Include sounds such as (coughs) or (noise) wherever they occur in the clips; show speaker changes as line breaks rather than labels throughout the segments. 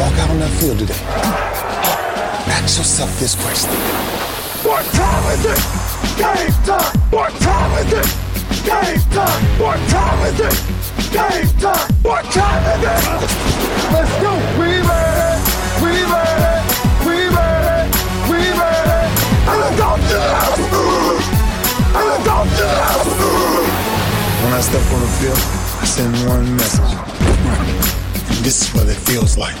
walk out on that field today, ask yourself this question. What time is it? Game time! What time is it? Game time! What time is it? Game time! What time is it? Let's go! We ready! We ready! We ready! We ready! And let's go to the house! And let's go to the house! When I step on the field, I send one message. This is what it feels like.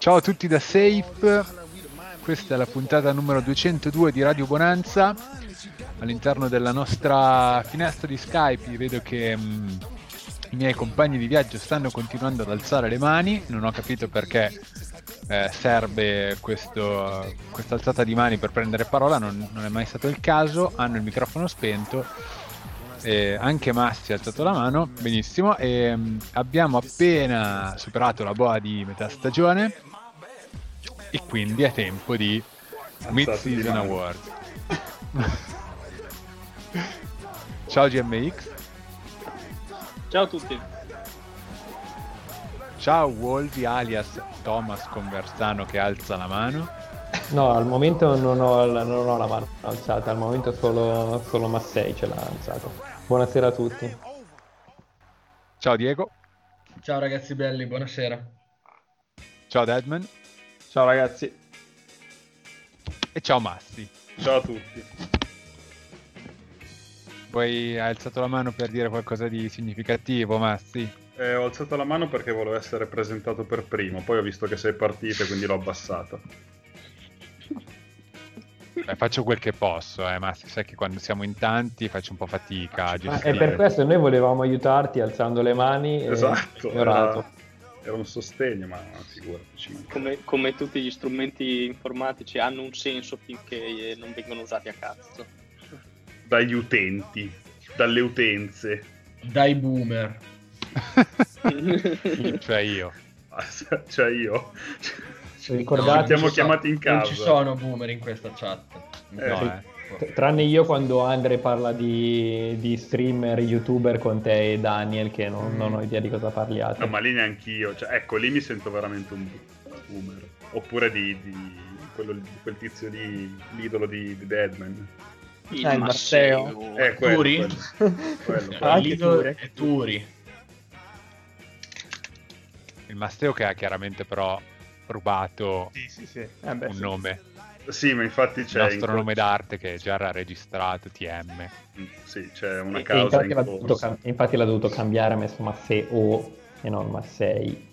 Ciao a tutti da Safe, questa è la puntata numero 202 di Radio Bonanza. All'interno della nostra finestra di Skype vedo che mh, i miei compagni di viaggio stanno continuando ad alzare le mani, non ho capito perché eh, serve questa alzata di mani per prendere parola, non, non è mai stato il caso, hanno il microfono spento. Eh, anche Massi ha alzato la mano, benissimo, e mh, abbiamo appena superato la boa di metà stagione e quindi è tempo di Mid-Season Award. Ciao GMX,
Ciao a tutti.
ciao Wolvi alias Thomas Conversano che alza la mano.
No, al momento non ho, la- non ho la mano alzata, al momento solo, solo Massei ce l'ha alzata. Buonasera a tutti.
Ciao Diego,
Ciao ragazzi belli, buonasera.
ciao Deadman
Ciao ragazzi.
e ciao Massi.
Ciao a tutti.
Poi hai alzato la mano per dire qualcosa di significativo, Massi?
Eh, ho alzato la mano perché volevo essere presentato per primo, poi ho visto che sei partito e quindi l'ho abbassato.
Beh, faccio quel che posso, eh, Massi, sai che quando siamo in tanti faccio un po' fatica a
Ah,
gestire.
e per questo noi volevamo aiutarti alzando le mani e
Esatto,
ignorato.
era, era un sostegno, ma figurati.
Come, come tutti gli strumenti informatici hanno un senso finché non vengono usati a cazzo.
Dagli utenti, dalle utenze.
Dai boomer. (laughs)
cioè io.
cioè io.
Ricordate-
Ci siamo
Non ci
chiamati in
Non
casa.
ci sono boomer in questa chat.
Eh,
No, eh.
T- Tranne io quando Andre parla di, di streamer, youtuber con te e Daniel che non, non ho idea di cosa parliate.
No, ma lì neanch'io. Cioè, ecco, lì mi sento veramente un boomer. Oppure di, di quello- di quel tizio lì, l'idolo di, di Deadman.
Il
Ah, il
Masseo.
Matteo.
Eh, quello,
Turi?
quello, (laughs) quello, quello.
Anche
Lido
Turi.
e Turi.
Il Masteo che ha chiaramente però rubato
Sì, sì, sì. Eh beh,
un
sì.
nome,
Sì, ma infatti
il
c'è... in
nostro
cor-
nome d'arte che già era registrato TM.
Mm, Sì, c'è una
E- e
causa
infatti,
in
l'ha dovuto, infatti l'ha dovuto cambiare, ha messo Masseo e non Massei.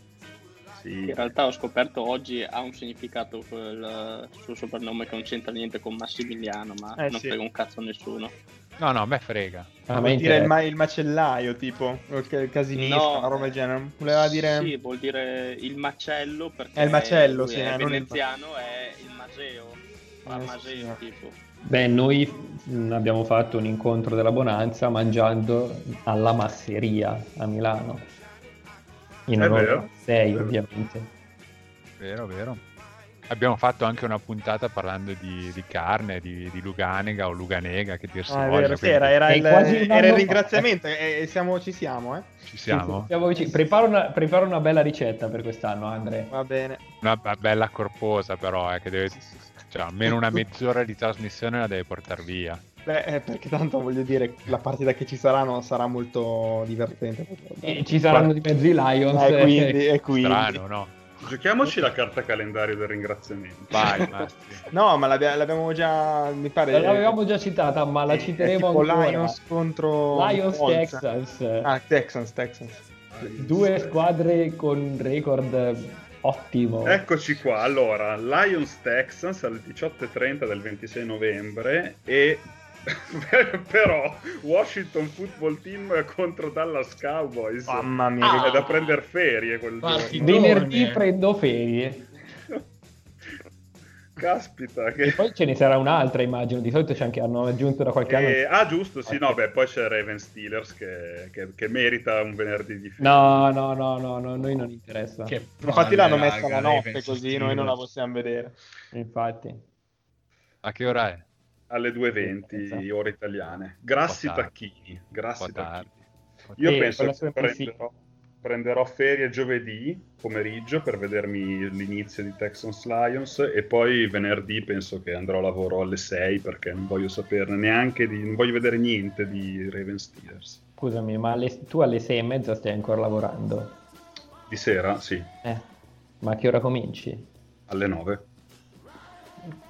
Sì.
In realtà ho scoperto oggi ha un significato quel suo soprannome che non c'entra niente con Massimiliano, ma
Eh,
non
sì.
frega un cazzo a nessuno.
No, no, a me frega.
A me
Vuol dire il, ma- il macellaio, tipo, o il, ca- il casinista,
No.
una roba del genere. Voleva dire...
Sì, vuol dire il macello perché
È il macello, sì,
è
eh, non il-
veneziano, è il maseo. Fa
Eh,
tipo.
Beh, noi abbiamo fatto un incontro della Bonanza mangiando alla masseria a Milano. In
È
onore
vero.
a Massei, ovviamente.
Vero, vero. Abbiamo fatto anche una puntata parlando di, di carne, di, di Luganega o Luganega, che dir si
Ah, è
voglia,
vero, sì,
quindi
era, era il, era il ringraziamento e, e siamo, ci siamo, eh.
Ci siamo?
Siamo vicini. Prepara una, prepara una bella ricetta per quest'anno, Andre.
Va bene.
Una be- bella corposa però, eh, che deve...
Sì.
Cioè, almeno una mezz'ora di trasmissione la deve portare via.
Beh, eh, perché tanto voglio dire, la partita che ci sarà non sarà molto divertente.
E ci saranno di mezzo i Lions.
Eh, quindi, e quindi.
Strano, no?
Giochiamoci la carta calendario del ringraziamento.
Vai. (laughs)
No, ma l'abbia- l'abbiamo già, mi pare...
L'avevamo già citata, ma la citeremo ancora.
Lions contro...
Lions
Colts.
Texans.
Ah, Texans, Texans.
Due squadre con record ottimo.
Eccoci qua, allora, Lions Texans alle 18.30 del 26 novembre e (laughs) Però Washington Football Team contro Dallas Cowboys.
Mamma mia,
È da prendere ferie quel giorno.
Venerdì prendo ferie.
Caspita,
E
che...
poi ce ne sarà un'altra, immagino. Di solito c'è anche, hanno aggiunto da qualche anno.
Eh, ah, giusto, sì, no, beh, poi c'è Raven Steelers che, che- che merita un venerdì di ferie.
No, no, no, no, no, noi non interessa.
Che
Infatti l'hanno
raga,
messa la notte
Ravens
così noi non la
Steelers.
possiamo vedere.
Infatti.
A che ora è?
Alle 2.20 ore italiane. Grassi tacchini, grassi tacchini. Io
Eh,
penso che
sempre sì.
Prenderò, ferie giovedì pomeriggio per vedermi l'inizio di Texans Lions e poi venerdì penso che andrò a lavoro alle 6 perché non voglio saperne neanche di, non voglio vedere niente di Raven Steelers.
Scusami, ma alle- tu alle sei e mezza stai ancora lavorando?
Di sera, sì,
Eh, ma a che ora cominci?
alle 9.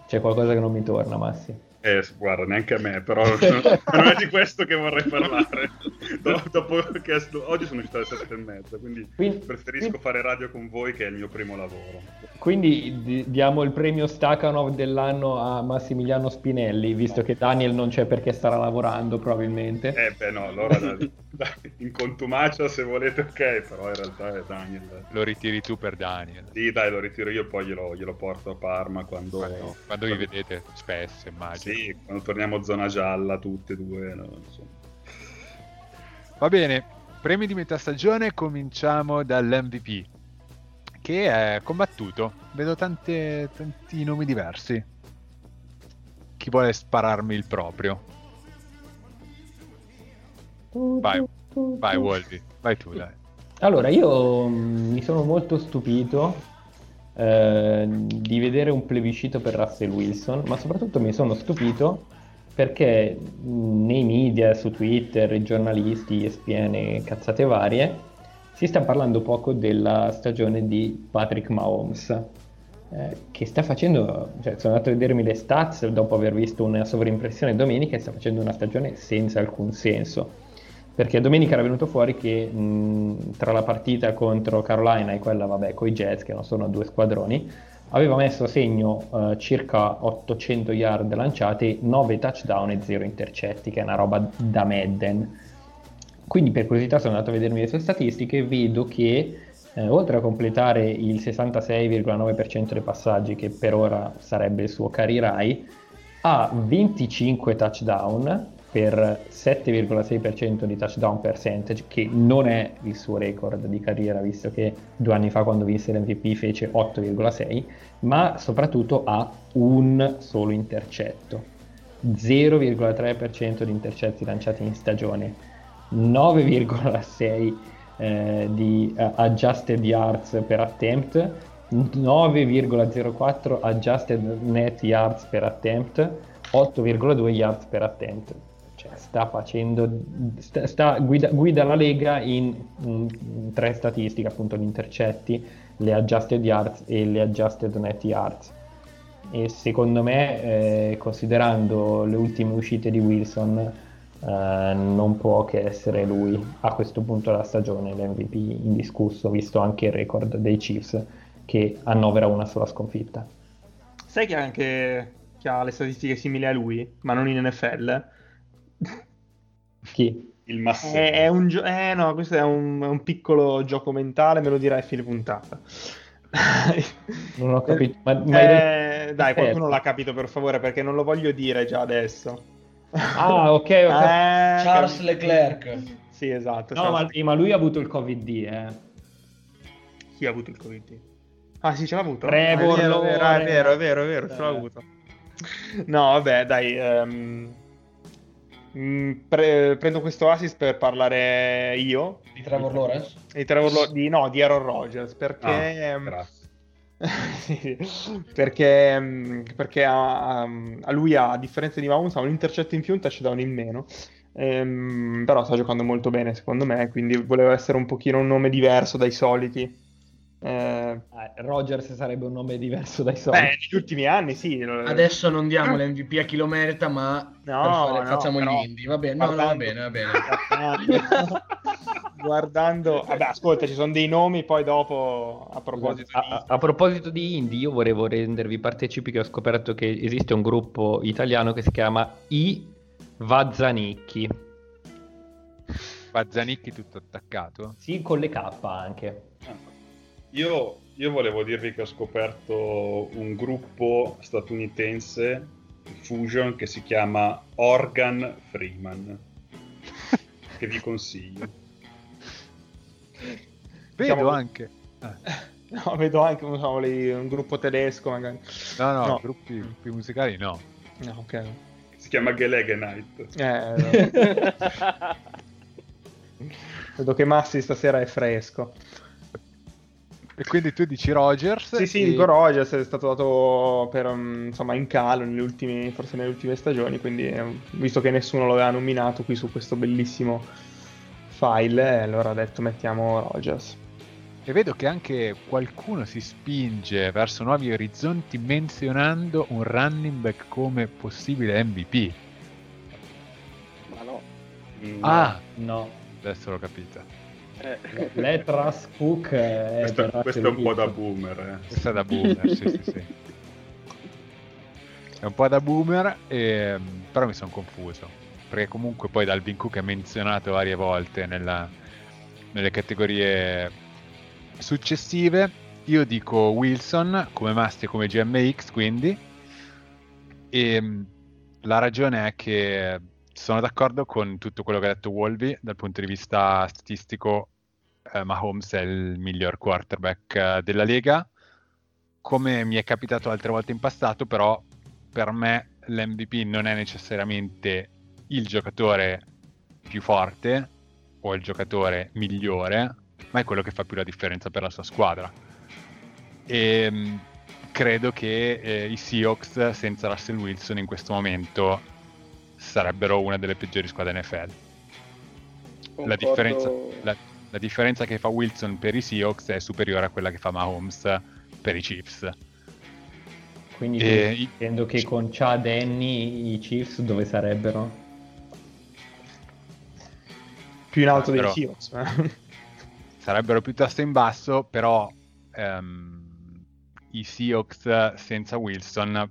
C'è qualcosa che non mi torna, Massi.
Eh, guarda, neanche a me, però (laughs) non è di questo che vorrei parlare. Do- dopo che oggi sono uscito alle 7 e mezza, quindi
Quindi-
preferisco
quindi-
fare radio con voi che è il mio primo lavoro.
Quindi di- diamo il premio Stakhanov dell'anno a Massimiliano Spinelli, visto che Daniel non c'è perché starà lavorando probabilmente.
Eh beh no, allora (laughs) in contumacia se volete ok, però in realtà è Daniel.
Lo ritiri tu per Daniel.
Sì dai, lo ritiro io poi glielo, glielo porto a Parma quando...
Quando, quando vi vedete spesso, immagino.
Sì, quando torniamo zona gialla tutti e due, no.
Va bene, premi di metà stagione, cominciamo dall'MVP, che è combattuto. Vedo tante, tanti nomi diversi. Chi vuole spararmi il proprio? Vai, vai Wolby, vai tu dai.
Allora, io mh, mi sono molto stupito eh, di vedere un plebiscito per Russell Wilson, ma soprattutto mi sono stupito perché mh, nei media, su Twitter, i giornalisti, ESPN cazzate varie, si sta parlando poco della stagione di Patrick Mahomes, eh, che sta facendo, cioè sono andato a vedermi le stats dopo aver visto una sovrimpressione domenica e sta facendo una stagione senza alcun senso perché domenica era venuto fuori che mh, tra la partita contro Carolina e quella, vabbè, con i Jets, che non sono due squadroni, aveva messo a segno eh, circa 800 yard lanciate, 9 touchdown e 0 intercetti, che è una roba da Madden. Quindi per curiosità sono andato a vedermi le sue statistiche e vedo che eh, oltre a completare il 66,9% dei passaggi, che per ora sarebbe il suo career high, ha 25 touchdown per 7,6% di touchdown percentage, che non è il suo record di carriera, visto che due anni fa quando vinse l'MVP fece 8,6, ma soprattutto ha un solo intercetto, 0,3% di intercetti lanciati in stagione, 9,6% eh, di eh, adjusted yards per attempt, 9,04 adjusted net yards per attempt, 8,2 yards per attempt. Cioè, sta facendo, sta, sta- guida, guida la lega in, in tre statistiche, appunto gli intercetti, le adjusted yards e le adjusted net yards. E secondo me, eh, considerando le ultime uscite di Wilson, eh, non può che essere lui a questo punto della stagione l'MVP indiscusso, visto anche il record dei Chiefs che annovera una sola sconfitta.
Sai che anche che ha le statistiche simili a lui, ma non in NFL?
Chi?
Il Massimo.
È, è un gio- eh no, questo è un, è un piccolo gioco mentale, me lo dirai a fine puntata. (laughs)
Non ho capito. Ma, ma
Eh, dai, qualcuno l'ha capito per favore perché non lo voglio dire già adesso.
Ah, ok, ok.
Eh,
Charles Leclerc.
Sì, esatto.
No, ma, ma lui ha avuto il Covid-D, eh.
Chi ha avuto il Covid? Ah, sì, ce l'ha avuto.
Trevor
Ah, è vero, è vero, è vero, è vero, è vero, ce l'ha
Eh.
avuto. No, vabbè, dai. mm, pre- prendo questo assist per parlare io
Di Trevor Lawrence?
di Trevor Lo- di, no, di Aaron Rodgers perché
Ah,
ehm,
grazie.
Sì, (laughs) perché, mm, perché a, a- lui a differenza di Mahomes ha un intercetto in più un touchdown in meno Ehm, però sta giocando molto bene secondo me quindi voleva essere un pochino un nome diverso dai soliti Eh,
Ah, Rogers sarebbe un nome diverso dai
beh
soliti.
negli ultimi anni sì
Adesso non diamo l'MVP a chi lo merita, ma
No,
fare-
no,
facciamo
però-
gli indie. Va bene, no, no, va bene, va bene. (laughs)
guardando, vabbè ascolta ci sono dei nomi poi dopo a proposito
A,
di
a- a proposito di indie, io volevo rendervi partecipi che ho scoperto che esiste un gruppo italiano che si chiama I Vazzanicchi.
Bazzanicchi tutto attaccato?
Sì, con le K anche.
Io, io volevo dirvi che ho scoperto un gruppo statunitense, Fusion, che si chiama Organ Freeman, che vi consiglio.
Vedo
Siamo-
anche. Ah,
No, vedo anche so, lì, un gruppo tedesco magari.
No, no,
No.
Gruppi, gruppi musicali no.
No, ok.
Si chiama Gelegenite.
Eh, no. (laughs) vedo che Massi stasera è fresco.
E quindi tu dici Rogers?
Sì, sì,
e-
Nico Rogers è stato dato per, um, insomma, in calo nelle ultime, forse nelle ultime stagioni, quindi eh, visto che nessuno lo aveva nominato qui su questo bellissimo file, eh, allora ho detto mettiamo Rogers.
E vedo che anche qualcuno si spinge verso nuovi orizzonti menzionando un running back come possibile MVP.
Ma no.
Mm,
Ah,
No.
adesso l'ho capito.
Eh, (laughs)
Letras Cook è
questo,
per
questo è un po' da boomer. Eh.
Questa è da boomer, sì, sì, sì. (laughs) È un po' da boomer, ehm, però mi sono confuso. Perché comunque poi Dalvin Cook è menzionato varie volte nella- nelle categorie successive. Io dico Wilson come Masti e come GMX, quindi. E mh, la ragione è che sono d'accordo con tutto quello che ha detto Wolby dal punto di vista statistico. eh, Mahomes è il miglior quarterback eh, della lega. Come mi è capitato altre volte in passato, però per me l'MVP non è necessariamente il giocatore più forte o il giocatore migliore, ma è quello che fa più la differenza per la sua squadra. E mh, credo che eh, i Seahawks senza Russell Wilson in questo momento sarebbero una delle peggiori squadre NFL. La differenza, la, la differenza che fa Wilson per i Seahawks è superiore a quella che fa Mahomes per i Chiefs.
Quindi
E i-
intendo che con Chad Henny i Chiefs dove sarebbero?
Più in alto
Ah,
dei Seahawks. eh. (laughs)
sarebbero piuttosto in basso, però ehm, i Seahawks senza Wilson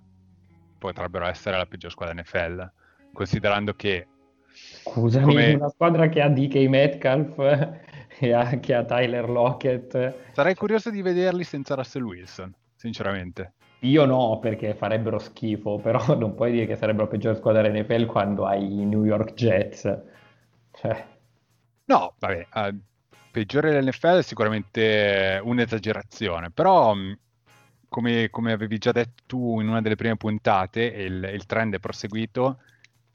potrebbero essere la peggior squadra NFL, considerando che
Scusami,
Come-
una squadra che ha DK Metcalf (laughs) e ha- che ha Tyler Lockett.
sarei curioso di vederli senza Russell Wilson, sinceramente.
Io no, perché farebbero schifo, però (laughs) non puoi dire che sarebbero la peggior squadra NFL quando hai i New York Jets. Cioè,
No, vabbè, eh, peggiore dell'NFL è sicuramente un'esagerazione, però mh, come, come avevi già detto tu in una delle prime puntate, il, il trend è proseguito,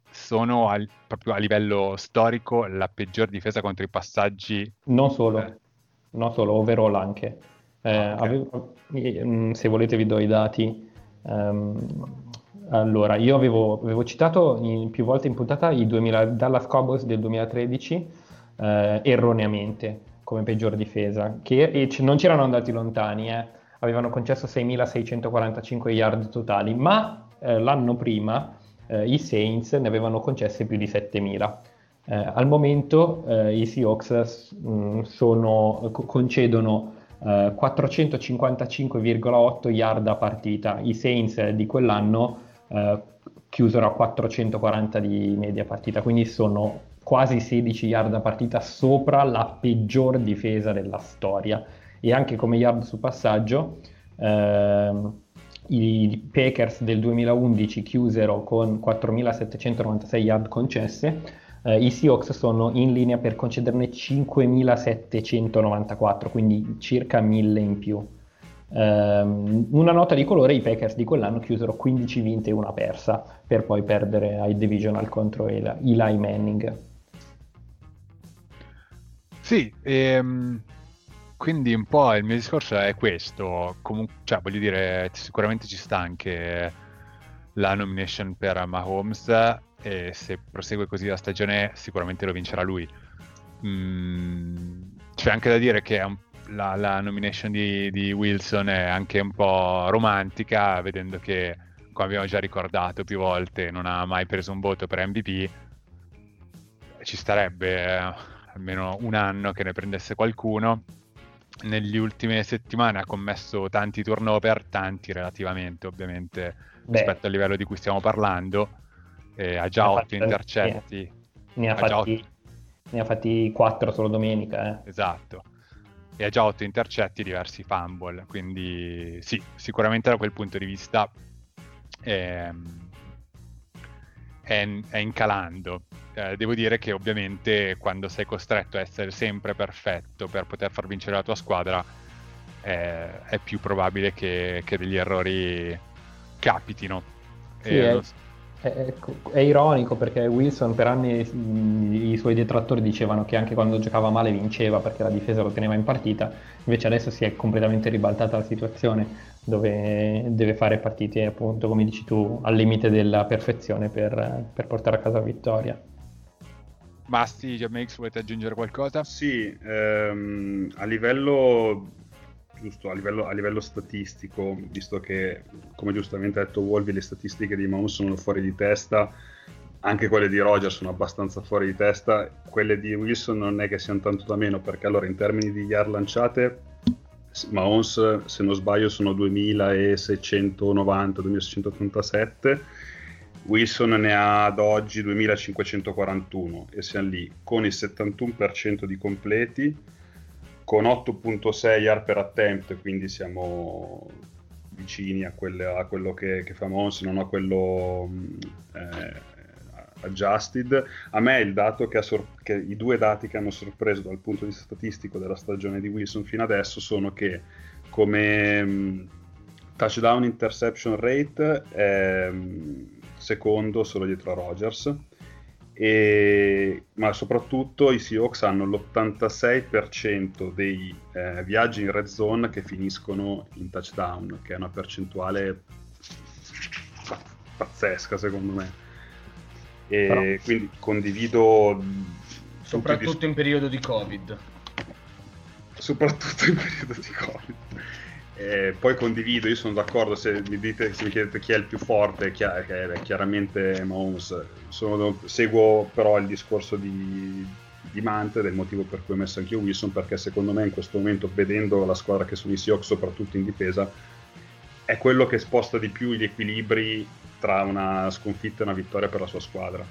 sono al- proprio a livello storico la peggior difesa contro i passaggi.
non solo,
Eh.
non solo, overall anche. Eh,
Ah, ok.
avevo- mm, se volete vi do i dati. Ehm, allora, io avevo, avevo citato in- più volte in puntata i 2000 Dallas Cowboys del 2013, eh, erroneamente, come peggior difesa, che c- non c'erano andati lontani, eh. Avevano concesso 6.645 yard totali, ma eh, l'anno prima eh, i Saints ne avevano concesse più di 7.000. Eh, al momento eh, i Seahawks mh, sono- co- concedono eh, 455,8 yard a partita. I Saints di quell'anno chiusero a 440 di media partita, quindi sono quasi 16 yard a partita sopra la peggior difesa della storia. E anche come yard su passaggio, ehm, i Packers del 2011 chiusero con 4.796 yard concesse, eh, i Seahawks sono in linea per concederne 5.794, quindi circa 1.000 in più. Ehm, una nota di colore, i Packers di quell'anno chiusero 15 vinte e una persa, per poi perdere ai divisional contro Eli, Manning.
Sì, ehm, quindi un po' il mio discorso è questo, comunque, cioè voglio dire, sicuramente ci sta anche la nomination per Mahomes e se prosegue così la stagione sicuramente lo vincerà lui. Mm, c'è anche da dire che un- la, la nomination di, di Wilson è anche un po' romantica, vedendo che, come abbiamo già ricordato più volte, non ha mai preso un voto per MVP. Ci starebbe eh, almeno un anno che ne prendesse qualcuno. Negli ultime settimane ha commesso tanti turnover, tanti relativamente ovviamente
Beh.
rispetto al livello di cui stiamo parlando. e ha già
Ne ha
8
fatti-
intercetti.
Ne ha,
Ha
fatti, ne ha fatti 4 solo domenica. eh.
Esatto. E ha già 8 intercetti e diversi fumble, quindi sì, sicuramente da quel punto di vista ehm, è, è incalando. Eh, devo dire che ovviamente quando sei costretto a essere sempre perfetto per poter far vincere la tua squadra eh, è più probabile che, che degli errori capitino.
Sì,
E
è- È, è- è ironico perché Wilson per anni mh, i suoi detrattori dicevano che anche quando giocava male vinceva perché la difesa lo teneva in partita, invece adesso si è completamente ribaltata la situazione dove deve fare partite appunto come dici tu al limite della perfezione per, per portare a casa la vittoria.
Masti, Jamix, volete aggiungere qualcosa?
Sì, ehm, a livello giusto, a livello, a livello statistico, visto che, come giustamente ha detto Wolvi, le statistiche di Mahomes sono fuori di testa, anche quelle di Roger sono abbastanza fuori di testa, quelle di Wilson non è che siano tanto da meno, perché allora in termini di yard lanciate, Mahomes, se non sbaglio, sono 2690, 2687, Wilson ne ha ad oggi 2541 e siamo lì con il 71% di completi, con 8.6 yard per attempt, quindi siamo vicini a, quelle- a quello che, che fa Mons, non a quello eh, adjusted. A me il dato che, sor- che i due dati che hanno sorpreso dal punto di vista statistico della stagione di Wilson fino adesso sono che come mh, touchdown interception rate mh, secondo solo dietro a Rogers e- ma soprattutto i Seahawks hanno l'86% dei eh, viaggi in red zone che finiscono in touchdown, che è una percentuale pa- pazzesca secondo me. E
Però-
quindi condivido
Soprattutto
dis-
in periodo di Covid.
soprattutto in periodo di Covid. Eh, poi condivido, io sono d'accordo se mi, dite, se mi chiedete chi è il più forte, chi è, è chiaramente Mahomes. Sono- seguo però il discorso di, di Mante, del motivo per cui ho messo anche io Wilson, perché secondo me in questo momento, vedendo la squadra che sono i Seahawks, soprattutto in difesa, è quello che sposta di più gli equilibri tra una sconfitta e una vittoria per la sua squadra.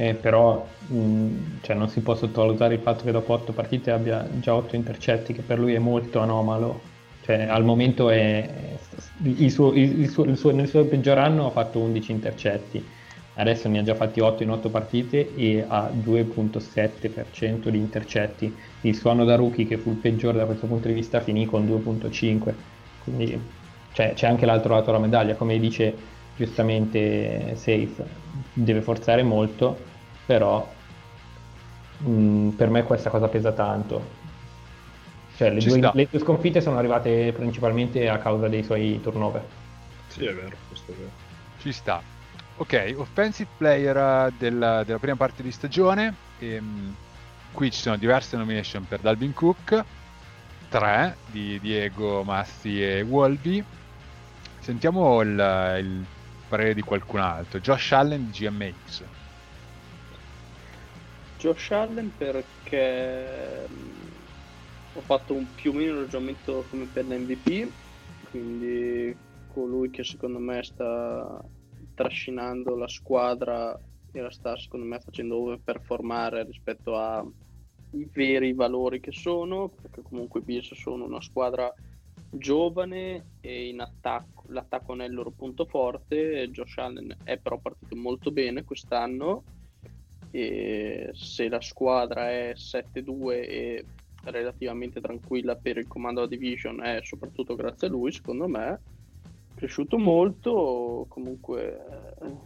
Eh, però mh, cioè, non si può sottovalutare il fatto che dopo 8 partite abbia già 8 intercetti, che per lui è molto anomalo. Cioè, al momento è, il suo- il suo- il suo- nel suo peggior anno ha fatto 11 intercetti, adesso ne ha già fatti 8 in 8 partite e ha 2.7% di intercetti. Il suo anno da rookie, che fu il peggiore da questo punto di vista, finì con 2.5. Quindi cioè, c'è anche l'altro lato della medaglia, come dice giustamente Safe, deve forzare molto, però mh, per me questa cosa pesa tanto. Cioè, le
Ci
due, le due sconfitte sono arrivate principalmente a causa dei suoi turnover.
Sì, è vero, questo è vero.
Ci sta. Ok, offensive player eh, della, della prima parte di stagione. Ehm, qui ci sono diverse nomination per Dalvin Cook, tre di Diego, Massi e Wolby. Sentiamo il, il parere di qualcun altro. Josh Allen di GMX.
Josh Allen perché mh, ho fatto un più o meno ragionamento come per l'MVP, quindi colui che secondo me sta trascinando la squadra e la sta secondo me facendo overperformare rispetto ai veri valori che sono, perché comunque i Bills sono una squadra giovane e in attacco, l'attacco non è il loro punto forte, Josh Allen è però partito molto bene quest'anno e se la squadra è 7-2 e relativamente tranquilla per il comando della division è soprattutto grazie a lui secondo me è cresciuto molto comunque eh,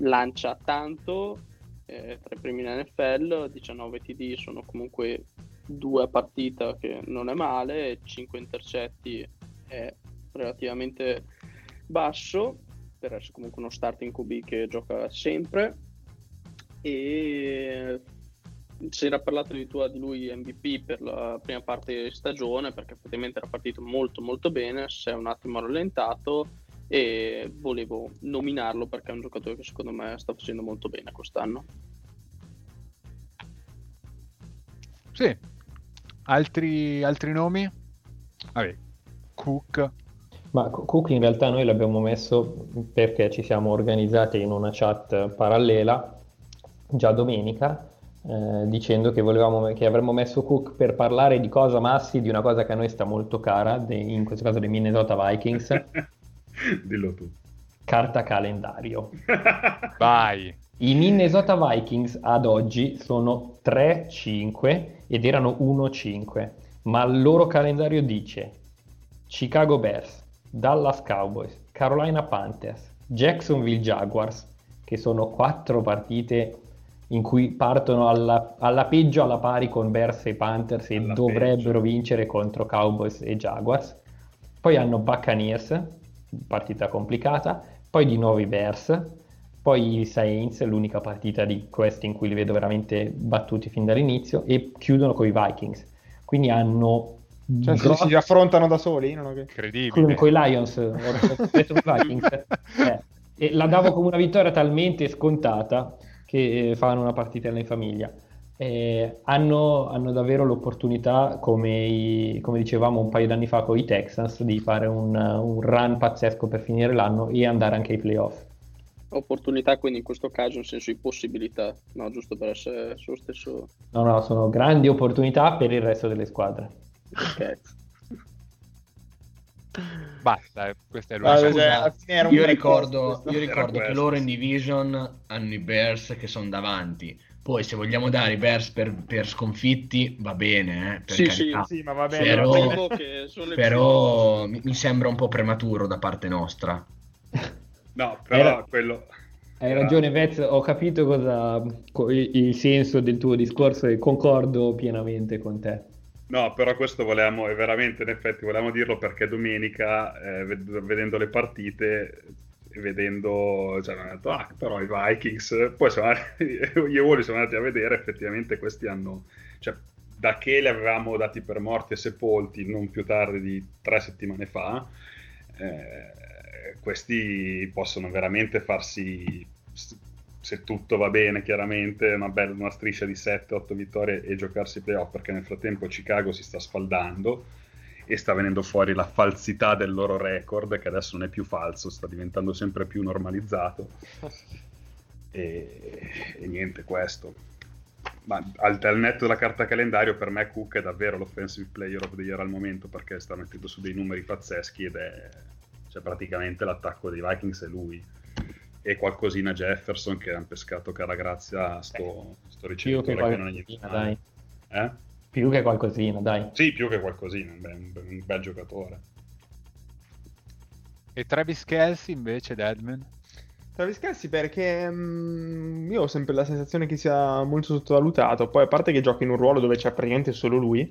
lancia tanto eh, tra i primi in NFL 19 TD sono comunque due a partita che non è male 5 intercetti è relativamente basso per essere comunque uno starting QB che gioca sempre e si era parlato di, tua, di lui MVP per la prima parte di stagione perché effettivamente era partito molto molto bene si è un attimo rallentato e volevo nominarlo perché è un giocatore che secondo me sta facendo molto bene quest'anno
Sì. Altri, altri nomi? Vabbè, Cook.
Ma Co- Cook in realtà noi l'abbiamo messo perché ci siamo organizzati in una chat parallela già domenica eh, dicendo che, volevamo, che avremmo messo Cook per parlare di cosa massi, di una cosa che a noi sta molto cara, dei- in questo caso dei Minnesota Vikings, (laughs)
Dillo tu.
carta calendario. (laughs)
Vai.
I Minnesota Vikings ad oggi sono 3-5 ed erano 1-5, ma il loro calendario dice Chicago Bears, Dallas Cowboys, Carolina Panthers, Jacksonville Jaguars, che sono quattro partite in cui partono alla, alla peggio alla pari con Bears e Panthers e
Alla
dovrebbero
peggio.
vincere contro Cowboys e Jaguars. Poi hanno Buccaneers, partita complicata, poi di nuovo i Bears, poi i Saints, l'unica partita di questi in cui li vedo veramente battuti fin dall'inizio, e chiudono con i Vikings. Quindi hanno
Cioè, si,
grossi-
si affrontano da soli? Non ho.
Incredibile.
con, i Lions, ho detto con i Vikings. (laughs) Eh, e la davo come una vittoria talmente scontata che eh, fanno una partita in famiglia. Eh, hanno, hanno davvero l'opportunità, come, i- come dicevamo un paio d'anni fa con i Texans, di fare un, un run pazzesco per finire l'anno e andare anche ai playoff.
Opportunità, quindi in questo caso in senso di possibilità, no, giusto per essere sullo stesso...
No, no, sono grandi opportunità per il resto delle squadre.
Ok. (laughs)
Basta, questa è
Ah,
l'unica.
cioè, era un
io ricordo, io ricordo che loro in division hanno i Bears che sono davanti. Poi se vogliamo dare i Bears per, per sconfitti, va bene, eh, per
Sì,
carità.
Sì, ma va bene.
Però-
va bene.
Però mi, mi sembra un po' prematuro da parte nostra.
No, però
Era-
quello...
Hai ragione, Vez, ho capito cosa, co- il il senso del tuo discorso e concordo pienamente con te.
No, però questo volevamo, e veramente in effetti volevamo dirlo perché domenica, eh, ved- vedendo le partite, vedendo, cioè, abbiamo detto, ah, però i Vikings, poi siamo andati- io e Wally siamo andati a vedere, effettivamente questi hanno, cioè, da che li avevamo dati per morti e sepolti non più tardi di tre settimane fa, eh, questi possono veramente farsi, se tutto va bene chiaramente, una bella una striscia di 7-8 vittorie e giocarsi i playoff perché nel frattempo Chicago si sta sfaldando e sta venendo fuori la falsità del loro record che adesso non è più falso, sta diventando sempre più normalizzato e, e niente questo. Ma al, al netto della carta calendario per me Cook è davvero l'offensive player of the year al momento perché sta mettendo su dei numeri pazzeschi ed è cioè, praticamente l'attacco dei Vikings è lui e qualcosina Jefferson che hanno pescato cara grazia a sto, sto
Più che
ricevitore che non è niente
dai.
Eh?
Più che qualcosina, dai.
Sì, più che qualcosina, un bel, un bel- un bel giocatore.
E Travis Kelsey invece, Deadman.
Travis Kelce perché mm, io ho sempre la sensazione che sia molto sottovalutato. Poi, a parte che gioca in un ruolo dove c'è praticamente solo lui,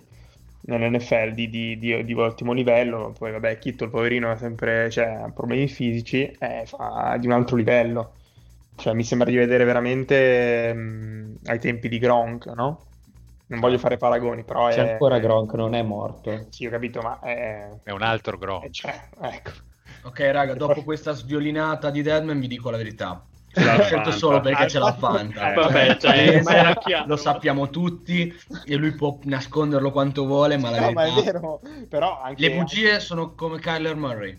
nell'NFL di, di, di, di ottimo livello. Poi, vabbè, Kitto, il poverino, ha sempre cioè, problemi fisici, eh, fa di un altro livello. Cioè, mi sembra di vedere veramente mm, ai tempi di Gronk, no? Non voglio fare paragoni, però
C'è
è...
ancora Gronk, non è morto.
Sì, ho capito, ma è...
È un altro
è-
Gronk.
cioè, ecco.
Ok, raga, dopo questa sviolinata di Deadman vi dico la verità.
Ce l'ha
L'ho scelto solo perché
Ah,
c'è la Fanta.
eh,
vabbè, cioè,
Paese,
ma era chiaro.
lo sappiamo tutti e lui può nasconderlo quanto vuole, ma la
No, ma è vero, però anche...
Le bugie sono come Kyler Murray.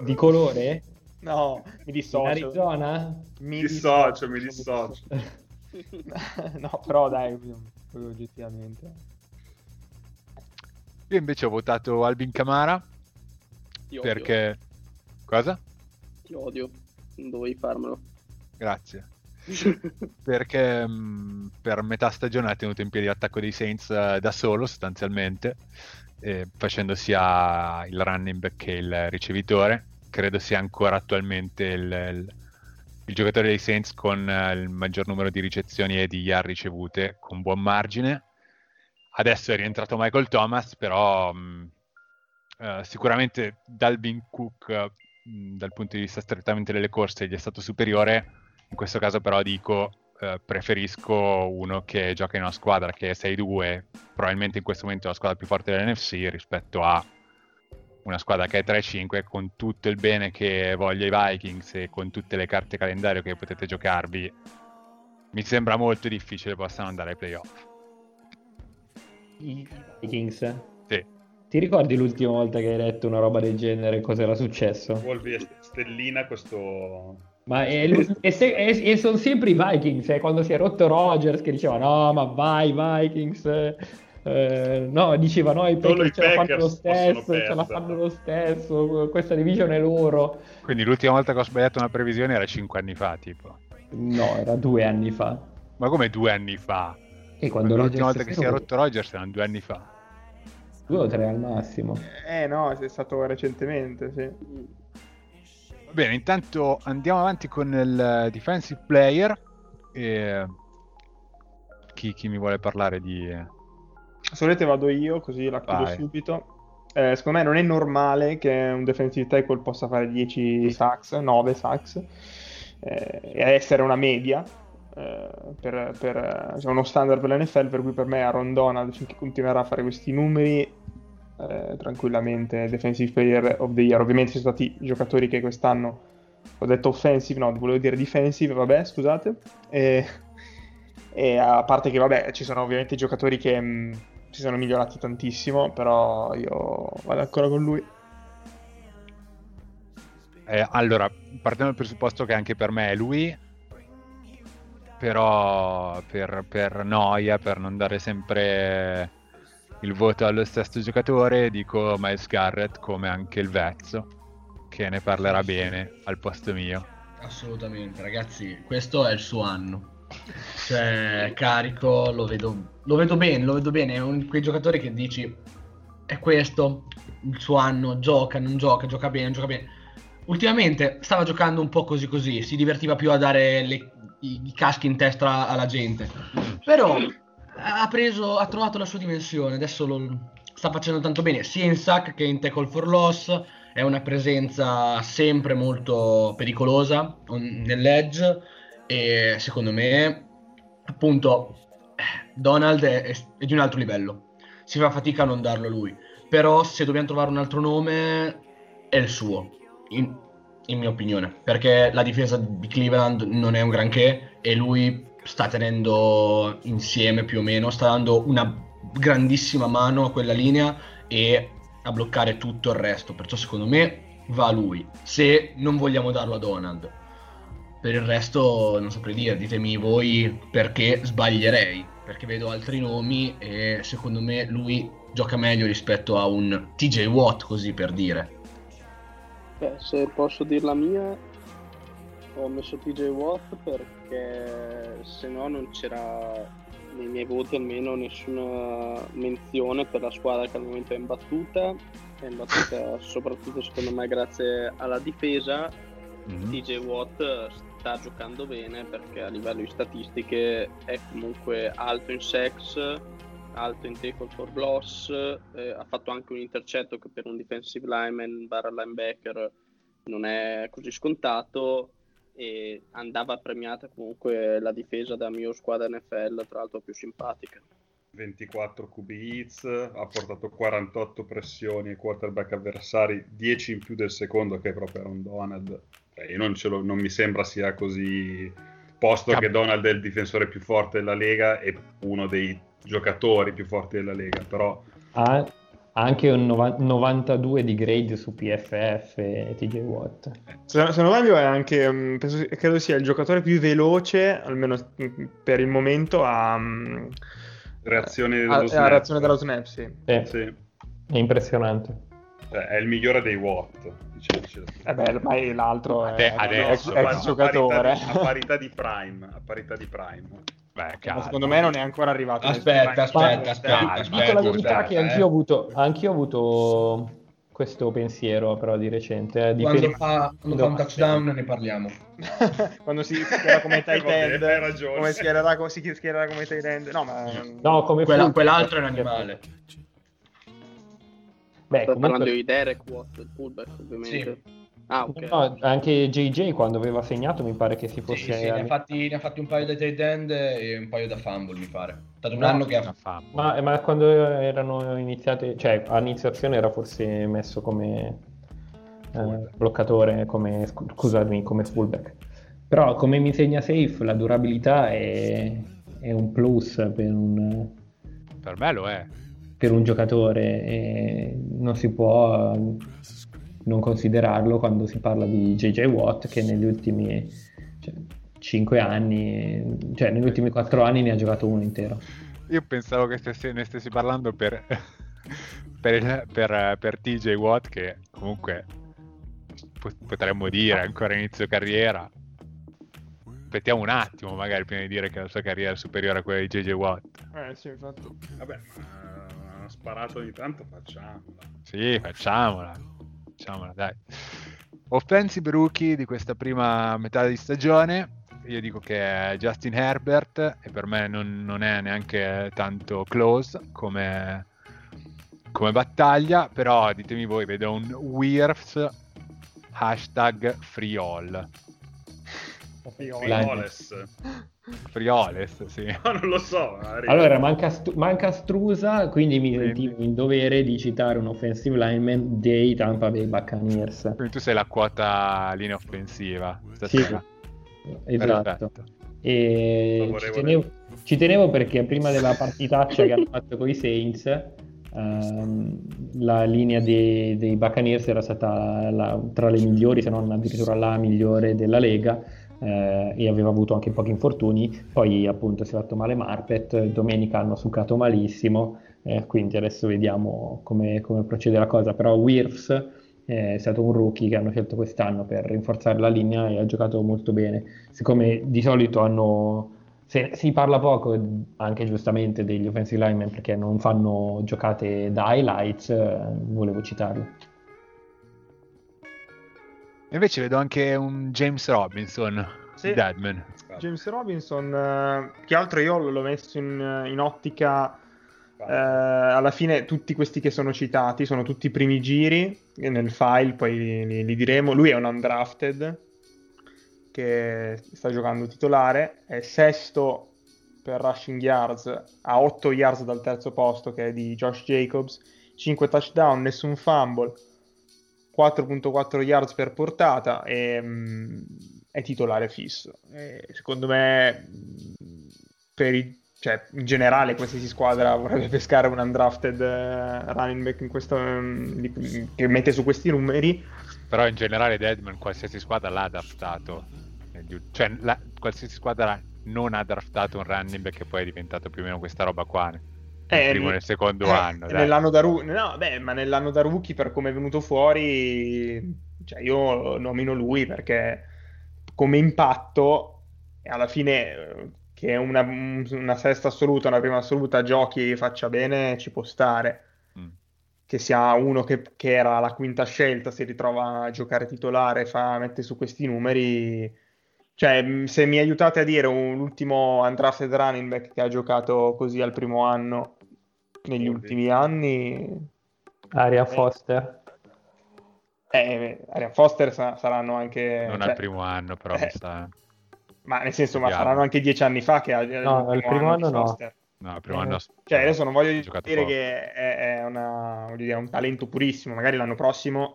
Di colore?
No, mi
In
dissocio.
Arizona?
Mi
Dissocio, mi dissocio. (laughs)
no, però dai, oggettivamente.
Io invece ho votato Albin Camara
Ti odio,
perché... Cosa?
Ti odio, non dovevi farmelo.
Grazie. (laughs) Perché mh, per metà stagione ha tenuto in piedi l'attacco dei Saints eh, da solo sostanzialmente, eh, facendo sia il running back che il ricevitore. Credo sia ancora attualmente il, il- il giocatore dei Saints con eh, il maggior numero di ricezioni e di yard ricevute con buon margine. Adesso è rientrato Michael Thomas, però mh, eh, sicuramente Dalvin Cook mh, dal punto di vista strettamente delle corse gli è stato superiore. In questo caso però dico eh, preferisco uno che gioca in una squadra che è 6-2, probabilmente in questo momento è la squadra più forte dell'NFC rispetto a una squadra che è 3-5 con tutto il bene che voglia i Vikings e con tutte le carte calendario che potete giocarvi. Mi sembra molto difficile possano andare ai playoff.
I Vikings. Ti ricordi l'ultima volta che hai letto una roba del genere? Cosa era successo?
Volvi e Stellina questo...
Ma è, e, se- e- e sono sempre i Vikings, eh, quando si è rotto Rogers che diceva no, ma vai Vikings, eh, no, diceva no, i Packers
i
ce la fanno lo stesso, ce la fanno lo stesso, questa division è loro.
Quindi l'ultima volta che ho sbagliato una previsione era 5 anni fa, tipo.
No, era due anni fa.
Ma come due anni fa?
E quando
L'ultima
Rodgers
volta che
è
si è
rotto-
rotto Rogers erano due anni fa.
Due o tre al massimo.
Eh no, è stato recentemente, sì.
Va bene, intanto andiamo avanti con il defensive player. E... Chi, chi mi vuole parlare di...
Se volete vado io, così la chiudo
Vai.
subito. Eh, secondo me non è normale che un defensive tackle possa fare 10 sacks, 9 sacks, eh, e essere una media per, per, eh, cioè uno standard per l'NFL, per cui per me Aaron Donald, finché continuerà a fare questi numeri, eh, tranquillamente defensive player of the year. Ovviamente ci sono stati giocatori che quest'anno ho detto offensive, no, volevo dire defensive, vabbè, scusate. E, e a parte che, vabbè, ci sono ovviamente giocatori che mh, si sono migliorati tantissimo, però io vado ancora con lui.
Eh, allora, partiamo dal presupposto che anche per me è lui, però per, per noia, per non dare sempre il voto allo stesso giocatore, dico Miles Garrett come anche il Vezzo, che ne parlerà bene al posto mio.
Assolutamente, ragazzi, questo è il suo anno. Cioè, carico, lo vedo, lo vedo bene, lo vedo bene. È uno di quei giocatori che dici, è questo il suo anno, gioca, non gioca, gioca bene, gioca bene. Ultimamente stava giocando un po' così così, si divertiva più a dare le- i, i caschi in testa alla gente. Però ha preso, ha trovato la sua dimensione, adesso lo sta facendo tanto bene, sia in sack che in tackle for loss, è una presenza sempre molto pericolosa nell'edge e secondo me appunto Donald è, è- di un altro livello, si fa fatica a non darlo lui, però se dobbiamo trovare un altro nome è il suo, in, in mia opinione, perché la difesa di Cleveland non è un granché e lui sta tenendo insieme più o meno, sta dando una grandissima mano a quella linea e a bloccare tutto il resto, perciò secondo me va a lui, se non vogliamo darlo a Donald. Per il resto non saprei dire, ditemi voi perché sbaglierei, perché vedo altri nomi e secondo me lui gioca meglio rispetto a un TJ Watt, così per dire.
Beh, se posso dir la mia, ho messo TJ Watt perché se no non c'era nei miei voti almeno nessuna menzione per la squadra che al momento è imbattuta. È imbattuta (laughs) soprattutto secondo me grazie alla difesa.
Mhm.
TJ Watt sta giocando bene perché a livello di statistiche è comunque alto in sex, alto in tackle for loss, eh, ha fatto anche un intercetto che per un defensive lineman barra linebacker non è così scontato e andava premiata comunque la difesa della mia squadra NFL, tra l'altro più simpatica.
24 QB hits, ha portato 48 pressioni ai quarterback avversari, 10 in più del secondo che è proprio Aaron Donald. Eh, non, ce l'ho- non mi sembra sia così, posto
Cap-
che Donald è il difensore più forte della Lega e uno dei giocatori più forti della Lega, però
Ha anche un nova- 92 di grade su PFF e TJ Watt.
Se, se non sbaglio è anche, mm, penso, credo sia il giocatore più veloce, almeno mm, per il momento, a, mm,
reazione dello
a- a
snap.
reazione dello snap, sì.
Eh,
Sì,
È impressionante.
cioè, è il migliore dei Watt. verità.
Eh beh, ormai l'altro è
Ade- adesso,
ex, ex
guarda,
a
giocatore.
parità, di, a parità di prime, a parità di prime.
Beh,
Ma
calma.
secondo me non è ancora arrivato.
Aspetta, aspetta, aspetta,
Dico
aspetta,
la verità
aspetta,
che
eh.
anch'io ho avuto, anch'io ho avuto questo pensiero però di recente. eh, di
Quando
Felipe-
fa, quando fa un touchdown (laughs) ne parliamo.
Quando si schiererà come (laughs) tight end,
hai ragione.
come schiererà, come si schiererà come tight end. No, ma
No, come
Quella- quell'altro è un animale.
Beh,
Sto parlando
comunque,
di Derek Watt, il fullback ovviamente. Ah, ok.
no, anche JJ quando aveva segnato mi pare che si
Sì,
fosse...
sì, ne, ha fatti, ne ha fatti un paio da tight end e un paio da fumble, mi pare. È stato un
No,
anno che ha.
Ma, ma quando erano iniziate, cioè all'iniziazione era forse messo come eh, bloccatore, come, scu- scusami, come fullback. Però come mi segna safe, la durabilità è, è un plus per un...
Per me lo è.
per un giocatore e non si può non considerarlo quando si parla di JJ Watt che negli ultimi cioè, 5 anni, cioè negli ultimi 4 anni ne ha giocato uno intero.
Io pensavo che stessi, ne stessi parlando per, (laughs) per, per, per TJ Watt che comunque potremmo dire ancora inizio carriera. Aspettiamo un attimo magari prima di dire che la sua carriera è superiore a quella di JJ Watt.
Eh sì infatti.
Vabbè ma sparato ogni tanto facciamola.
Sì facciamola facciamola dai offensive rookie di questa prima metà di stagione io dico che è Justin Herbert e per me non, non è neanche tanto close come, come battaglia però ditemi voi vedo un Wirfs hashtag Friol.
Frioles.
Frioles, sì. (laughs)
No, non lo so.
Allora, manca, stu- manca Strusa, quindi mi sentivo in dovere di citare un offensive lineman dei Tampa Bay Buccaneers.
Quindi tu sei la quota linea offensiva.
Stasera. Sì, esatto. E ci tenevo, ci tenevo, perché prima della partitaccia che hanno fatto con i Saints Uh, la linea dei, dei Buccaneers era stata la, tra le migliori, se non addirittura la migliore della Lega uh, e aveva avuto anche pochi infortuni. Poi appunto si è fatto male Marpet, domenica hanno succato malissimo, eh, quindi adesso vediamo come, come, procede la cosa. Però Wirfs eh, è stato un rookie che hanno scelto quest'anno per rinforzare la linea e ha giocato molto bene. Siccome di solito hanno se, si parla poco, anche giustamente, degli offensive linemen perché non fanno giocate da highlights, eh, volevo citarlo.
Invece vedo anche un James Robinson, sì. Deadman.
James Robinson, eh, che altro io l'ho messo in, in ottica, eh, alla fine tutti questi che sono citati sono tutti i primi giri, nel file poi li, li diremo, lui è un undrafted, che sta giocando titolare, è sesto per rushing yards a 8 yards dal terzo posto che è di Josh Jacobs, 5 touchdown, nessun fumble, 4.4 yards per portata e um, è titolare fisso. E secondo me per i, cioè, in generale qualsiasi squadra vorrebbe pescare un undrafted uh, running back questo, um, di, che mette su questi numeri.
Però in generale Deadman qualsiasi squadra l'ha adaptato cioè la, qualsiasi squadra non ha draftato un running back che poi è diventato più o meno questa roba qua. Nel eh, primo e nel secondo
eh,
anno.
Nell'anno da, ru- no, beh, ma nell'anno da rookie, per come è venuto fuori, cioè io nomino lui perché come impatto, alla fine, che è una, una sesta assoluta, una prima assoluta, giochi faccia bene, ci può stare. Mm. Che sia uno che, che, era la quinta scelta, si ritrova a giocare titolare, fa, mette su questi numeri cioè, se mi aiutate a dire un ultimo undrafted running back che ha giocato così al primo anno negli ultimi anni...
Arian Foster.
Eh, Arian Foster sa- saranno anche...
Non cioè, al primo anno, però eh, sta...
Ma nel senso, ma saranno anche dieci anni fa che ha
no, il primo anno, anno no.
No, il primo anno...
Cioè, adesso non voglio dire poco. che è, è una, dire, un talento purissimo, magari l'anno prossimo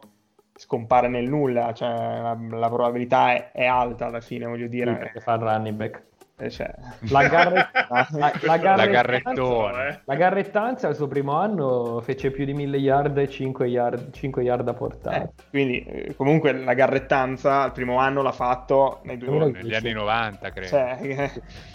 scompare nel nulla, cioè la, la probabilità è, è, alta alla fine, voglio dire. Sì,
perché fa il running back.
Eh, cioè.
La, garre... (laughs) la,
la, la garrettone.
La garrettanza al suo primo anno fece più di 1000 yard e 5 yard, 5 yard a portata.
Eh, quindi eh, comunque la garrettanza al primo anno l'ha fatto nei due...
negli anni 90 credo.
Cioè,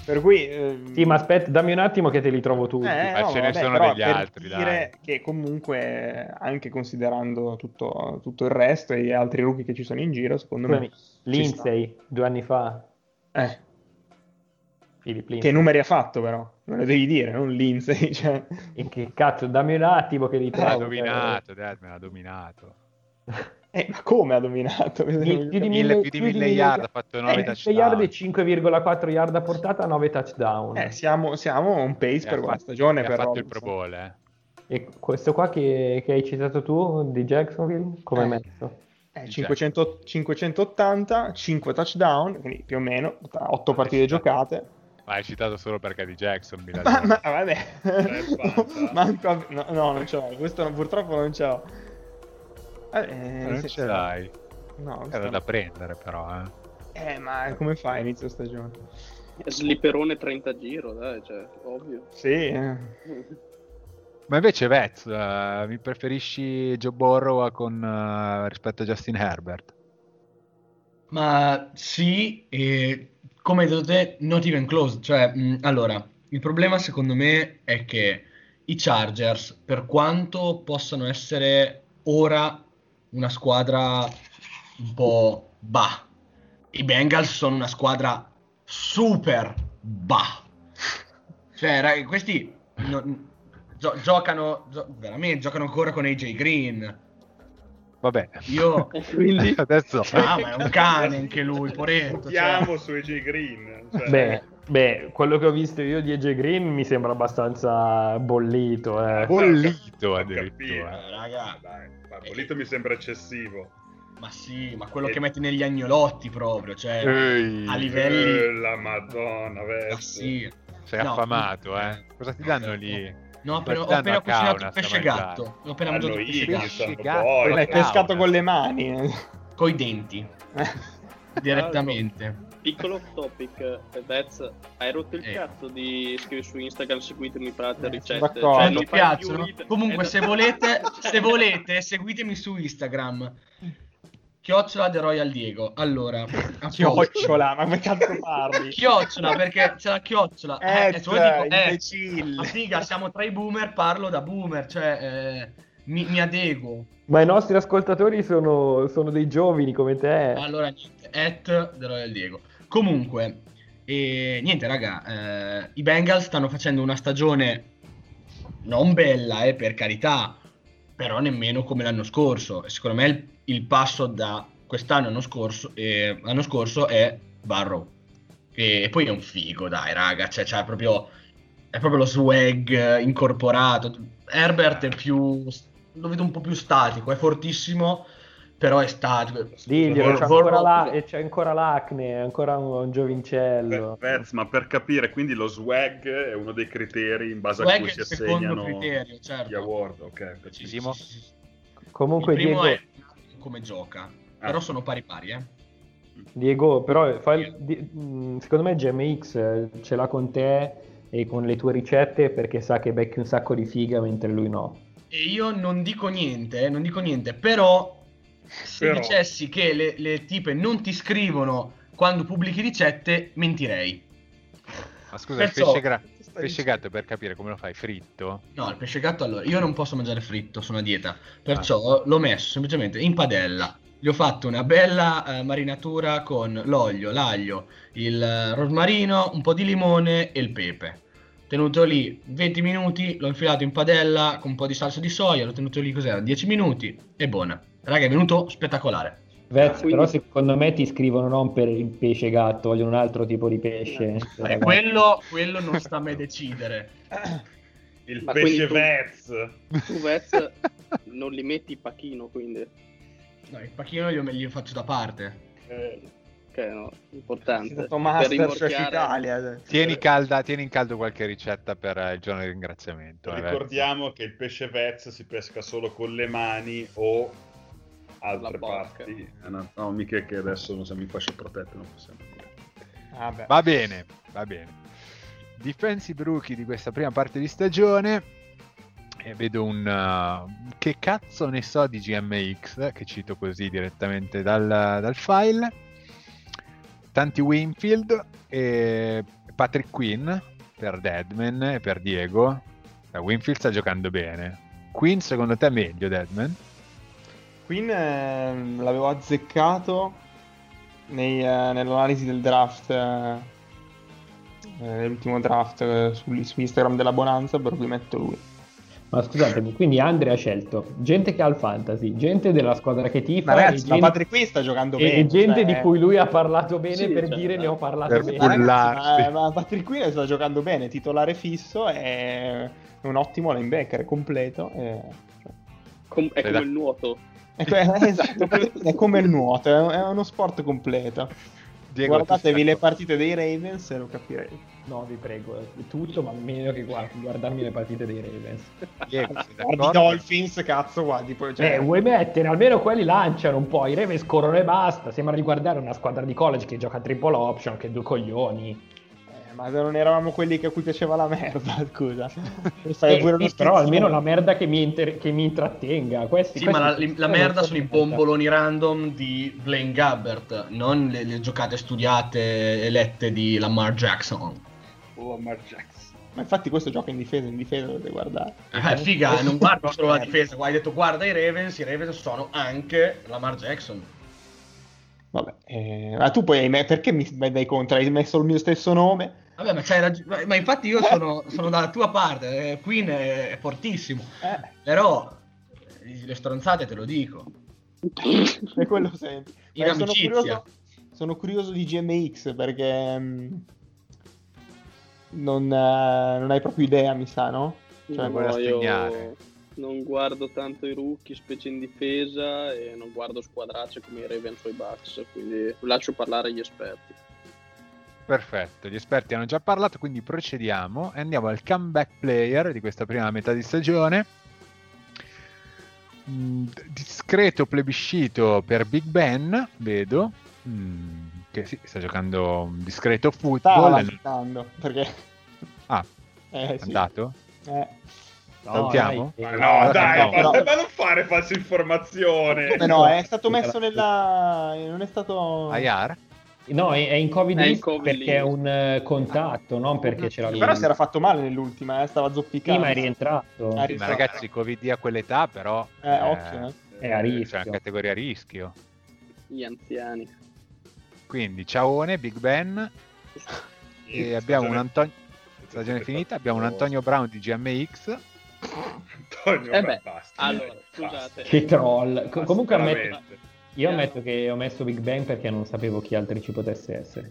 per cui... Eh,
sì, ma aspetta, dammi un attimo che te li trovo tutti.
Eh, no, ce ne vabbè, sono degli altri. dire dai. che comunque anche considerando tutto, tutto, il resto e gli altri rookie che ci sono in giro, secondo Scusami, me...
Lindsay, due anni fa.
Eh che numeri ha fatto però? Me lo devi dire, non Lindsay. (laughs) Cioè...
In che cazzo, dammi un attimo che li trovo.
Ha dominato, Dad, me l'ha dominato.
Eh, ma come ha dominato?
Più, più di mille, più di mille yard, ha fatto 9 eh, touchdown.
yard e 5,4 yard a portata, 9 touchdown.
Eh, siamo, siamo on pace e per questa stagione.
Ha fatto il Pro Bowl, eh.
E questo qua che, che, hai citato tu di Jacksonville, come eh. messo?
Eh, 500, 580, 5 touchdown, quindi più o meno 8 partite giocate.
Ma hai citato solo perché di Jackson. (laughs)
Ma, ma vabbè, (laughs) Manco, no, no, non ce l'ho. Questo purtroppo non ce l'ho.
Eh, non ce l'hai. No, era da prendere, però.
Eh. eh, ma come fai inizio stagione?
Slipperone 30 giro, dai, cioè, ovvio.
Sì. Eh. (laughs)
Ma invece Vez, eh, mi preferisci Joe Burrow con, eh, rispetto a Justin Herbert?
Ma sì, e come hai detto te, not even close. Cioè, mh, allora, il problema secondo me è che i Chargers, per quanto possano essere ora una squadra un po' bah, i Bengals sono una squadra super bah. Cioè, rag- questi non- gio- giocano, gio- veramente, giocano ancora con AJ Green.
Vabbè,
Io... (laughs)
Quindi
adesso
Ah, ma è un cane anche lui, poretto. cioè.
Puntiamo su AJ Green. cioè-
Beh, beh, quello che ho visto io di AJ Green mi sembra abbastanza bollito. Eh.
bollito addirittura.
capito.
Eh, raga.
Dai, ma bollito mi sembra eccessivo.
Ma sì, ma quello che metti negli agnolotti proprio, cioè
Ehi,
a livelli...
Eh, la madonna,
Ma
vero.
sì.
sei
No.
affamato, eh? Cosa ti danno lì?
No, ho appena, ho appena cucinato il pesce gatto. Ho appena mangiato il pesce gatto.
gatto,
L'hai
è
pescato con le mani. (laughs)
Coi denti, (laughs) direttamente.
piccolo off topic, Vez, hai rotto il
Eh.
cazzo di scrivere su Instagram seguitemi per altre
Eh,
ricette.
d'accordo.
Cioè, mi piacciono. Comunque,
Eh,
se volete, se (laughs) volete, seguitemi su Instagram. Chiocciola The Royal Diego. Allora. (laughs)
Chiocciola, ma come cazzo parli?
Chiocciola, perché c'è la chiocciola. Eh,
Eh,
se vuoi dico, eh,
imbecille.
ma figa, siamo tra i boomer, parlo da boomer, cioè eh, mi, mi adeguo.
Ma i nostri ascoltatori sono, sono dei giovani come te.
Allora, niente, at The Royal Diego. Comunque, e, niente, raga, eh, i Bengals stanno facendo una stagione non bella, eh, per carità, però nemmeno come l'anno scorso. Secondo me il, il passo da quest'anno all'anno scorso, eh, l'anno scorso è Barrow. E, poi è un figo, dai, raga, cioè, c'è proprio, è proprio lo swag incorporato. Herbert è più, lo vedo un po' più statico, è fortissimo, però è statico.
Diglielo,
Vor-
c'è
vor-
ancora, la- e c'è ancora l'acne, è ancora un, un giovincello.
Vez, ma per capire, quindi lo swag è uno dei criteri in base a
Swag
cui
è
si assegnano
criterio, certo.
gli award. Ok,
sì.
Comunque,
il primo
Diego,
è come gioca,
Ah.
però sono pari pari, eh.
Diego, però fai- di- mh, secondo me GMX eh, ce l'ha con te e con le tue ricette perché sa che becchi un sacco di figa mentre lui no.
E io non dico niente, eh, non dico niente, però se
Però.
dicessi che le, le tipe non ti scrivono quando pubblichi ricette, mentirei.
Ma scusa, il
Perciò-
pesce, gra- pesce gatto per capire come lo fai fritto?
No, il pesce gatto allora, io non posso mangiare fritto, sono a dieta, perciò
Ah.
l'ho messo semplicemente in padella. Gli ho fatto una bella eh, marinatura con l'olio, l'aglio, il rosmarino, un po' di limone e il pepe. Tenuto lì 20 minuti, l'ho infilato in padella con un po' di salsa di soia, l'ho tenuto lì cos'era, 10 minuti e buona. Raga, è venuto spettacolare.
Vez,
Quindi-
però secondo me ti scrivono non per il pesce gatto, vogliono un altro tipo di pesce.
Eh, quello, quello non sta a me decidere. (coughs)
Il
Ma
pesce
tu-
Vez.
Tu Vez (laughs) non li metti pachino, quindi.
No, il pacchino glielo, glielo faccio da parte.
Eh,
Che no, importante.
stato
Per rimorchiare-
Italia.
Tieni, calda, tieni in caldo qualche ricetta per eh, il giorno di ringraziamento. eh,
Ricordiamo che il pesce Vez si pesca solo con le mani o altre parti. Eh, mica che adesso non siamo in fasce protette, non possiamo dire.
Vabbè.
Va bene, va bene. Defensive rookie di questa prima parte di stagione. E vedo un... uh, che cazzo ne so di GMX, che cito così direttamente dal, dal file. Tanti Winfield e Patrick Quinn per Deadman e per Diego. La Winfield sta giocando bene. Quinn secondo te è meglio Deadman?
Queen ehm, l'avevo azzeccato nei, eh, nell'analisi del draft, eh, eh, nell'ultimo draft eh, su, su Instagram della Bonanza, per cui metto lui.
Ma scusatemi, quindi Andre ha scelto gente che ha il fantasy, gente della squadra che tifa
Ma ragazzi, ma
gente,
Patrick Queen sta giocando bene.
e gente
cioè-
di cui lui ha parlato bene
Sì,
per
cioè,
dire ne ho parlato
per
bene.
Ma ragazzi, ma, ma Patrick Queen sta giocando bene, titolare fisso, è un ottimo linebacker, è completo. e- cioè,
Com- è come il nuoto.
È, (laughs) esatto, è come il nuoto, è, uno sport completo.
Diego,
Guardatevi le partite dei Ravens e lo capirete.
No, vi prego, è tutto, ma meno che guard- guardarmi le partite dei Ravens.
Diego, (laughs)
Guardi? Dolphins, cazzo, guardi poi. Cioè,
Eh, vuoi mettere? Almeno quelli lanciano un po', i Ravens corrono e basta. Sembra di guardare una squadra di college che gioca a triple option, che due coglioni.
Eh, ma non eravamo quelli che a cui piaceva la merda, (laughs) scusa.
Eh, sì,
uno
però almeno la merda che mi, inter- che mi intrattenga. Questi,
Sì, ma la,
questi-
la merda sono i bomboloni random di Blaine Gabbert, non le, le giocate studiate e lette di Lamar Jackson.
Oh, Lamar Jackson.
Ma infatti questo gioca in difesa, in difesa dovete guardare.
Eh, figa, non guardo solo la (laughs) difesa, qua hai detto guarda i Ravens, i Ravens sono anche Lamar Jackson.
Vabbè, eh, ma tu poi hai me- perché mi dai contro? Hai messo il mio stesso nome?
Vabbè, ma c'hai ragione, ma, infatti io sono, sono dalla tua parte, eh, Queen è, è fortissimo,
Eh,
però eh, le stronzate te lo dico. (laughs)
è quello senti.
In
Eh, sono,
amicizia.
curioso, sono curioso di GMX perché mm, non, eh, non hai proprio idea, mi sa, no? Cioè,
No,
vuole
io non guardo tanto i rookie, specie in difesa, e non guardo squadracce come i Ravens o i Bucks, quindi lascio parlare gli esperti.
Perfetto, gli esperti hanno già parlato, quindi procediamo e andiamo al comeback player di questa prima metà di stagione. Mm, discreto plebiscito per Big Ben, vedo, mm, che sì, sta giocando un discreto
Stava
football. è
aspettando, perché...
Ah,
Eh, sì.
andato?
Eh.
No,
Salutiamo?
dai,
Ma no,
no,
dai,
no.
ma, ma non fare falsa informazione.
Come no, è stato messo nella... non è stato...
IR?
No, è, è in Covid
È Covid
perché
list.
è un eh, contatto, non perché c'era lui.
Però si era fatto male nell'ultima, eh, stava zoppicando.
Sì, ma è rientrato.
Ah,
Ma
Esatto.
ragazzi, Covid a quell'età però...
Eh, occhio, eh.
È a rischio.
Cioè, una categoria a rischio.
Gli anziani.
Quindi, ciaone, Big Ben, e abbiamo un Antonio... Stagione finita, abbiamo un Antonio Brown di GMX.
Antonio,
Eh beh,
basta.
allora,
Basta.
scusate.
Che troll. Comunque ammetto. Io ammetto che ho messo Big Bang perché non sapevo chi altri ci potesse essere.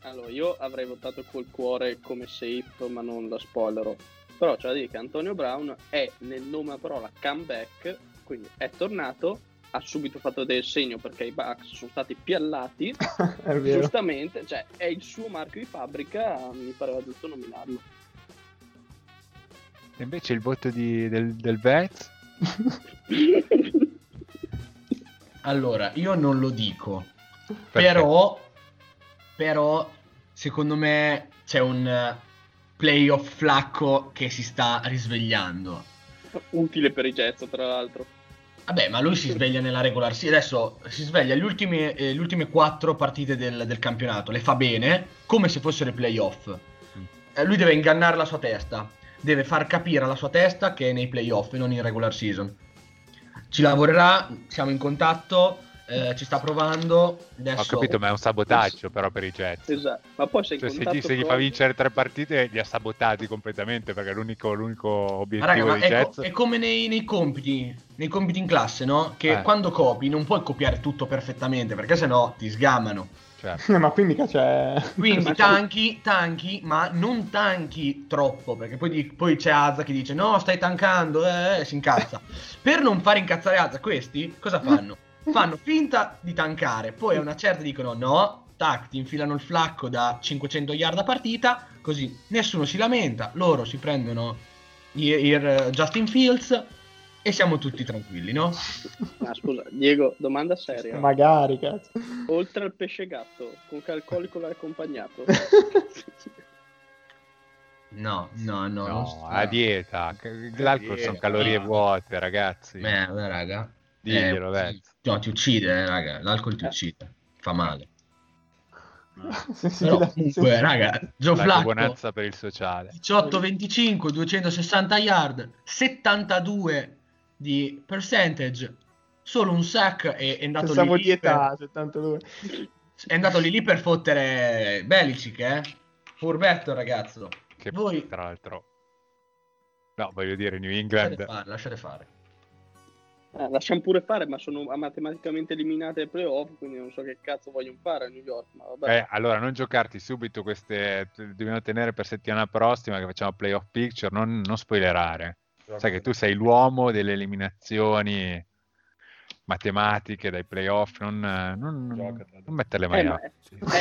Allora, io avrei votato col cuore come safe, ma non la spoilerò. Però c'è da dire che Antonio Brown è nel nome a parola comeback, quindi è tornato, ha subito fatto del segno perché i Bucks sono stati piallati, (laughs)
è vero.
giustamente, cioè è il suo marchio di fabbrica, mi pareva giusto nominarlo.
E invece il voto di- del, del Vez? (laughs)
Allora, io non lo dico,
Perfetto.
però, però secondo me c'è un playoff flacco che si sta risvegliando.
Utile per i Jets, tra l'altro.
Vabbè, ma lui si sveglia nella regular season. Adesso si sveglia le ultime, eh, le ultime quattro partite del, del campionato, le fa bene, come se fossero i playoff. Eh, lui deve ingannare la sua testa, deve far capire alla sua testa che è nei playoff e non in regular season. Ci lavorerà, siamo in contatto, eh, ci sta provando. Adesso...
Ho capito, ma è un sabotaggio però per i Jets.
Esatto. Ma poi
Cioè, se, gli, se gli fa vincere tre partite, li ha sabotati completamente perché è l'unico, l'unico
Ma
obiettivo
raga, ma
dei
è, co-
Jets.
è come nei, nei compiti, nei compiti in classe, no? Che
Eh.
quando copi non puoi copiare tutto perfettamente, perché sennò ti sgamano.
Cioè,
ma qui mica c'è...
Quindi (laughs)
Ma-
tanchi, tanchi, ma non tanchi troppo, perché poi, di- poi c'è Azza che dice no, stai tankando, eh, eh", si incazza. (laughs) per non fare incazzare Azza, questi cosa (laughs) fanno? Fanno finta di tankare, poi a una certa dicono no, tac, ti infilano il flacco da 500 yard a partita, così nessuno si lamenta, loro si prendono il, il Justin Fields e siamo tutti tranquilli, no?
Ma scusa, Diego, domanda seria.
Magari, cazzo.
Oltre al pesce gatto, con che alcolico l'hai accompagnato?
No, no, no.
no, a dieta. L'alcol sono calorie vuote, ragazzi.
Eh, beh, raga.
Diglielo,
Eh. No, ti uccide, eh, raga. L'alcol ti uccide. Fa male. (laughs)
Sì, sì,
Però
la-
comunque, raga, Joe
La
Flacco
buonanza per il sociale.
18-25, 260 yard, 72 di percentage, solo un sack e è andato
Pensavo
lì
di età,
per,
72.
è andato lì lì per fottere Belicic, eh? Furbetto, ragazzo.
Che
Voi-
tra l'altro... No, voglio dire, New
Lasciate
England...
fare, lasciate fare.
Eh, lasciamo pure fare, ma sono matematicamente eliminate ai playoff, quindi non so che cazzo vogliono fare a New York. Ma vabbè.
Eh, allora, non giocarti subito queste... Dobbiamo tenere per settimana prossima che facciamo playoff picture, non, non spoilerare. Sai che tu sei l'uomo delle eliminazioni matematiche dai playoff, non, non, non metterle
Eh,
mai
ma, eh,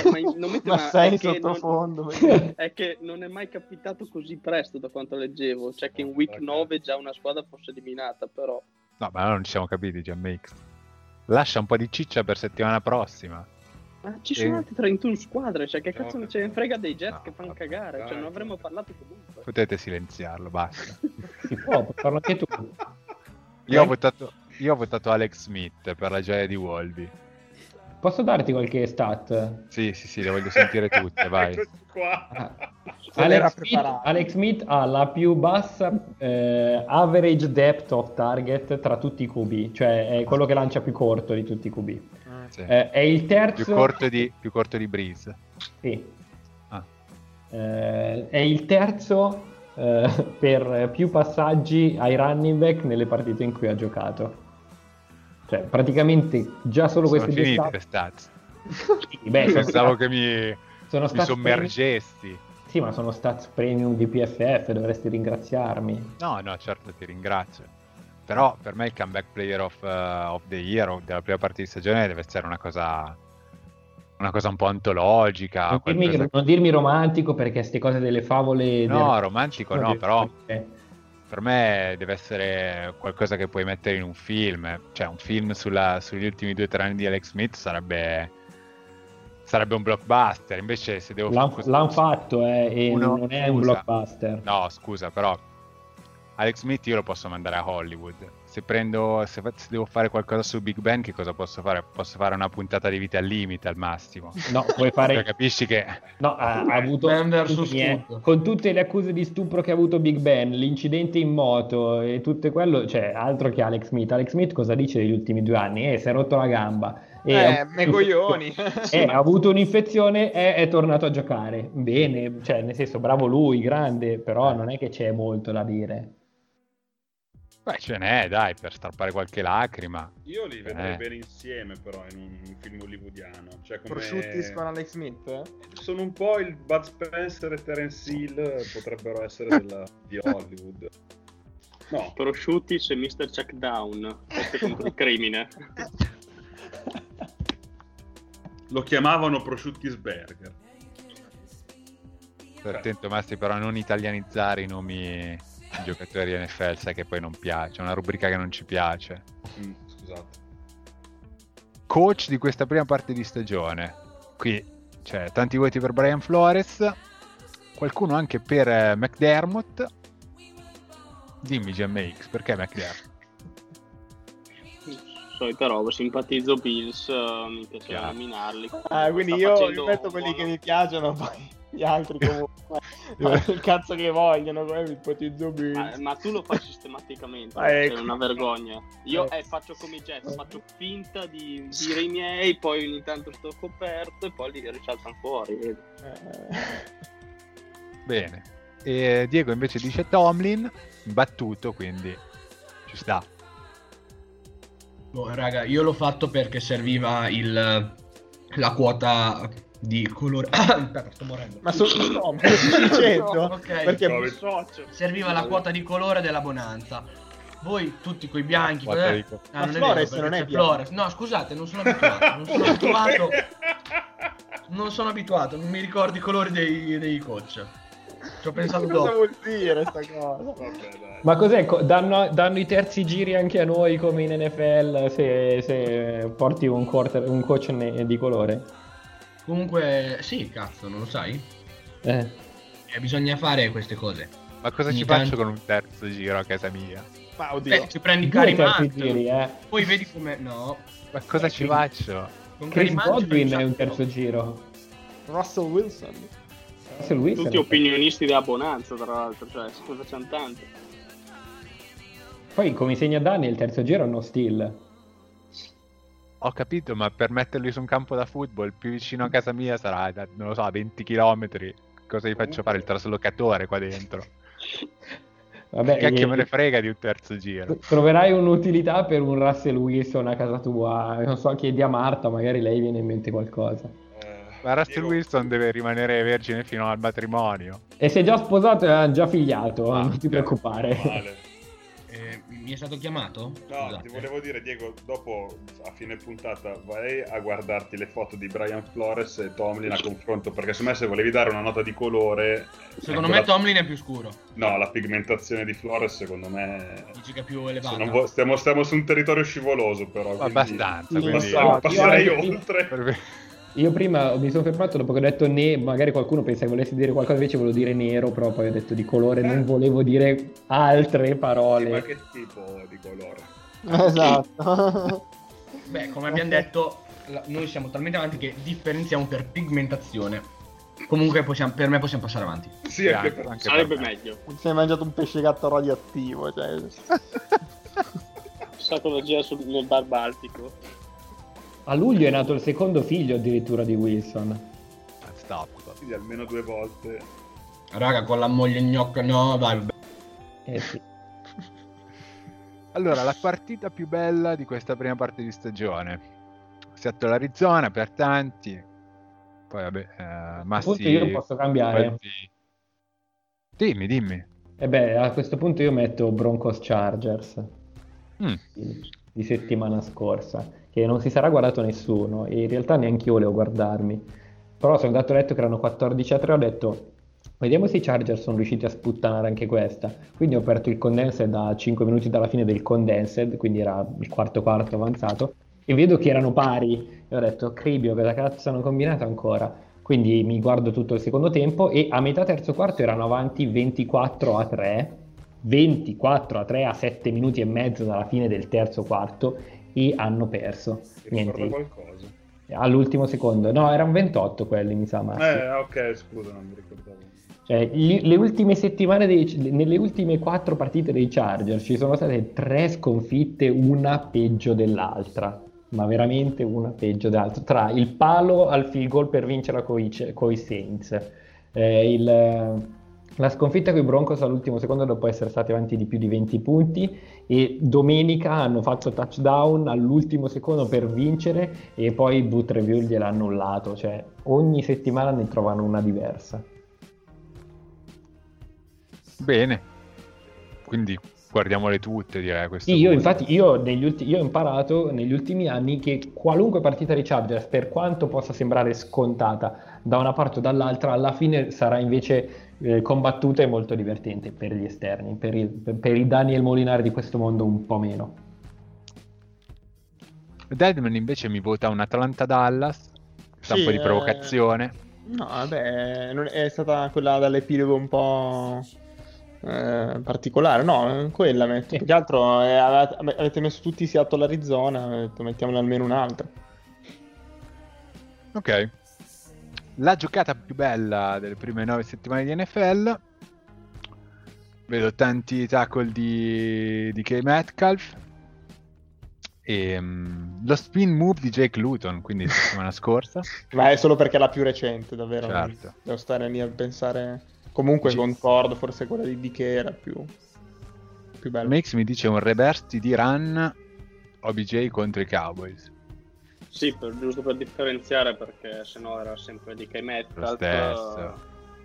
ma non mette- (laughs)
Ma
ma
sei
non-
sottofondo. (laughs)
è che non è mai capitato così presto da quanto leggevo, cioè che in week 9 già una squadra fosse eliminata, però
No, ma non ci siamo capiti, GMX. Lascia un po' di ciccia per settimana prossima.
Ma ci sono
Eh.
altre 31 squadre, cioè che cazzo
No.
ne ce ne frega dei Jets
No,
che fanno
vabbè,
cagare, cioè non avremmo parlato comunque.
Potete silenziarlo, basta.
Si può, puoi farlo anche tu.
Io ho
Eh?
votato, io ho votato Alex Smith per la gioia di Wolby.
Posso darti qualche stat?
Sì, sì, sì, le voglio sentire tutte, (laughs) vai.
Qua.
Ah. Alex Smith. Alex Smith ha la più bassa eh, average depth of target tra tutti i QB, cioè è quello che lancia più corto di tutti i QB.
Sì.
Eh, è il terzo.
Più corto di, più corto di Breeze.
Sì.
Ah.
Eh, è il terzo eh, (laughs) per più passaggi ai running back nelle partite in cui ha giocato. Cioè, praticamente già solo
Sono
questi due
finite le
stat.
stats.
Sì, beh, sono
Pensavo che mi,
sono
mi sommergessi.
Sì, ma sono stats premium di PFF, dovresti ringraziarmi.
No, no, certo, ti ringrazio. Però per me il comeback player of, uh, of the year o della prima parte di stagione deve essere una cosa una cosa un po' antologica.
Non dirmi, non dirmi romantico perché queste cose delle favole...
No,
del-
romantico no, (laughs) però
Eh,
per me deve essere qualcosa che puoi mettere in un film. Cioè, un film sulla- sugli ultimi due o tre anni di Alex Smith sarebbe sarebbe un blockbuster. Invece, se devo
L'han,
fare
l'han fatto eh, e
Uno-
non è un
scusa.
blockbuster.
No, scusa, però Alex Smith io lo posso mandare a Hollywood. Se prendo se, se devo fare qualcosa su Big Ben, che cosa posso fare? Posso fare una puntata di vita al limite al massimo.
No, puoi (laughs)
Cioè,
fare...
capisci che
No, ha, ha avuto sì, eh, con tutte le accuse di stupro che ha avuto Big Ben, l'incidente in moto e tutto quello, cioè altro che Alex Smith. Alex Smith cosa dice degli ultimi due anni? Eh, si è rotto la gamba. E ha
Eh,
avuto
me coglioni. (laughs)
Eh, ha avuto un'infezione e è tornato a giocare. Bene, cioè nel senso bravo lui, grande, però non è che c'è molto da dire.
Beh, ce n'è, dai, per strappare qualche lacrima.
Io li vedrei
Eh.
bene insieme, però, in un film hollywoodiano. Cioè, come...
Prosciuttis con Alex Smith? eh?
Sono un po' il Bud Spencer e Terence Hill, potrebbero essere (laughs) della- di Hollywood. No,
Prosciutti se Mr. Checkdown, questo contro il crimine.
lo chiamavano Prosciuttis Burger.
Attento, Masti, però a non italianizzare i nomi giocatori NFL, sai che poi non piace. È una rubrica che non ci piace.
Mm, scusate.
Coach di questa prima parte di stagione. Qui c'è tanti voti per Brian Flores, qualcuno anche per eh, McDermott. Dimmi GMX, perché McDermott?
Solita roba, simpatizzo Bills, eh, mi piace
Chiaro.
nominarli.
Ah, quindi io io metto quelli
buon-
che mi piacciono, poi gli altri comunque. (laughs) il cazzo che vogliono, come mi ipotizzo
Ma, ma tu lo fai sistematicamente,
Ah, ecco.
è una vergogna. Io
Eh.
eh, faccio come i Jets, faccio finta di dire i miei, poi ogni tanto sto coperto e poi li risaltano fuori.
Eh,
Bene. E Diego invece dice Tomlin, battuto, quindi ci sta.
Boh, raga, io l'ho fatto perché serviva il, la quota di colore. (coughs) Aspetta, sto morendo.
Ma su (coughs) no, ma lo stai dicendo? Perché.
Serviva la quota di colore della bonanza. Voi tutti quei bianchi.
Quota
eh? Ah,
Ma
non è
Flores
vero,
non è.
Flores. No, scusate, non sono abituato. Non sono (laughs) abituato. Non sono abituato, non mi ricordo i colori dei, dei coach. Ci ho pensato
Cosa
dopo.
vuol dire sta cosa?
Vabbè, dai.
Ma cos'è? Co- Danno, danno i terzi giri anche a noi come in NFL se, se porti un, quarter- un coach ne- di colore?
Comunque, sì, cazzo, non lo sai?
Eh.
Eh, bisogna fare queste cose.
Ma cosa
Ogni
ci
tanto-
faccio con un terzo giro a casa mia?
Ma oddio.
Beh, ci prendi
Due
Cari
terzi
Hunt,
giri, eh.
poi vedi come... No.
Ma cosa
Eh,
ci
quindi-
faccio?
Con
Chris Godwin
fai
è un terzo giro.
Russell Wilson.
Russell Wilson
Tutti opinionisti della Bonanza, tra l'altro, cioè, se facciamo tanto.
Poi come insegna Danny il terzo giro è uno steal.
Ho capito, ma per metterli su un campo da football più vicino a casa mia sarà, da- non lo so, a 20 km. Cosa gli faccio fare? Il traslocatore qua dentro? (laughs)
Vabbè,
Che cacchio
eh,
me ne frega di un terzo giro?
Troverai un'utilità per un Russell Wilson a casa tua. Non so, chiedi a Marta, magari lei viene in mente qualcosa.
Eh,
Ma Russell Wilson deve rimanere vergine fino al matrimonio.
E si è già sposato e ha già figliato,
Ah,
non ti preoccupare.
Male.
Mi è stato chiamato?
No,
Scusate.
ti volevo dire, Diego, dopo a fine puntata vai a guardarti le foto di Brian Flores e Tomlin a confronto, perché secondo me se volevi dare una nota di colore...
Secondo
ecco
me Tomlin è più scuro.
No, la pigmentazione di Flores secondo me...
Dici che è più elevata.
non vo- stiamo, stiamo su un territorio scivoloso però. quindi
Abbastanza, quindi...
So,
passerei
io-
oltre.
Per-
Io prima mi sono fermato dopo che ho detto ne, magari qualcuno pensa che volessi dire qualcosa, invece volevo dire nero, però poi ho detto di colore, non volevo dire altre
Sì,
parole.
ma che tipo di colore?
Esatto. (laughs)
Beh, come abbiamo detto, noi siamo talmente avanti che differenziamo per pigmentazione. Comunque possiamo- per me possiamo passare avanti.
Sì, anche
anche-
per...
anche
Sarebbe
per me.
meglio.
si è mangiato un pesce gatto radioattivo. Cioè... (laughs)
Sacologia sul, nel bar baltico.
A luglio è nato il secondo figlio addirittura di Wilson.
Stop.
Quindi almeno due volte.
Raga, con la moglie gnocca, no, dai.
Eh sì.
Allora, la partita più bella di questa prima parte di stagione. Seattle Arizona per tanti. Poi vabbè, eh, Massi...
punto io posso cambiare.
Dimmi, dimmi.
E beh, a questo punto io metto Broncos Chargers
Mm.
di settimana scorsa, che non si sarà guardato nessuno e in realtà neanche io volevo guardarmi. Però sono andato a letto che erano 14 a 3, ho detto vediamo se i Chargers sono riusciti a sputtanare anche questa. Quindi ho aperto il condensed a 5 minuti dalla fine del condensed, quindi era il quarto quarto avanzato, e vedo che erano pari. E ho detto, Cribio, cosa cazzo hanno combinato ancora? Quindi mi guardo tutto il secondo tempo e a metà terzo quarto erano avanti 24 a 3, 24 a 3 a 7 minuti e mezzo dalla fine del terzo quarto e hanno perso. Niente,
qualcosa.
all'ultimo secondo. No, erano 28 quelli, mi sa, Massi.
Eh, ok, scusa, non mi ricordavo.
Cioè, gli- le ultime settimane, dei- nelle ultime quattro partite dei Chargers ci sono state tre sconfitte, una peggio dell'altra, ma veramente una peggio dell'altra. Tra il palo al field goal per vincere con i Saints, eh, il- la sconfitta con i Broncos all'ultimo secondo dopo essere stati avanti di più di 20 punti e domenica hanno fatto touchdown all'ultimo secondo per vincere e poi Boot Review gliel'ha annullato, cioè ogni settimana ne trovano una diversa.
Bene. Quindi guardiamole tutte, direi. a questo
Sì, io
punto.
infatti io, negli ulti- io ho imparato negli ultimi anni che qualunque partita dei Chargers, per quanto possa sembrare scontata da una parte o dall'altra, alla fine sarà invece eh, combattuta e molto divertente per gli esterni, per, il- per- per i Daniel Molinari di questo mondo un po' meno.
Deadman invece mi vota un Atlanta-Dallas. Sta un
Sì,
po' di
eh,
provocazione.
No, vabbè, è stata quella dall'epilogo un po' eh, particolare. No, quella metto. Più che altro eh, avete, messo tutti Seattle Arizona, mettiamone almeno un'altra.
Ok. La giocata più bella delle prime nove settimane di NFL. Vedo tanti tackle di, di K. Metcalf. E mm, lo spin move di Jake Luton, quindi settimana (laughs) scorsa.
Ma è solo perché è la più recente, davvero.
Certo.
Devo stare lì a pensare. Comunque
Sì.
concordo, forse quella di DK era più, più bella.
Mix mi dice un reverse TD run OBJ contro i Cowboys.
Sì, per- giusto per differenziare perché sennò era sempre di K
Lo
Metcalf
stesso.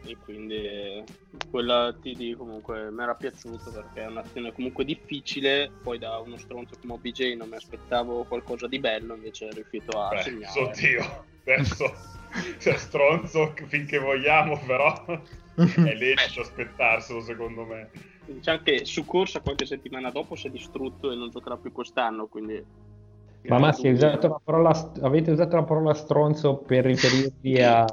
e quindi quella TD comunque mi era piaciuto perché è un'azione comunque difficile, poi da uno stronzo come OBJ non mi aspettavo qualcosa di bello, invece è riuscito a
Beh,
segnare.
oddio, adesso cioè, stronzo finché vogliamo, però è lecito aspettarselo secondo me.
Diciamo che su corsa qualche settimana dopo si è distrutto e non giocherà più quest'anno, quindi...
Ma Massi, usato la parola st- avete usato la parola stronzo per riferirvi a...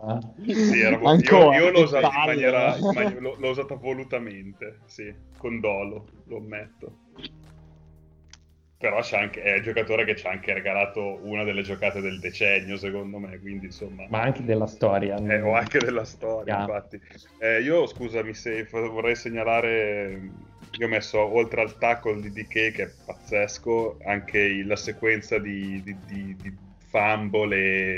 Sì, era- io,
Ancora,
io l'ho
che
usato in maniera, in mani- l'ho, l'ho usata volutamente, sì, con dolo, lo ammetto. Però c'è anche, è il giocatore che ci ha anche regalato una delle giocate del decennio, secondo me, quindi insomma...
ma anche della storia.
Eh, o anche della storia,
Ah.
infatti. Eh, io, scusami, se vorrei segnalare, io ho messo oltre al tackle di DK, che è pazzesco, anche la sequenza di, di, di- di fumble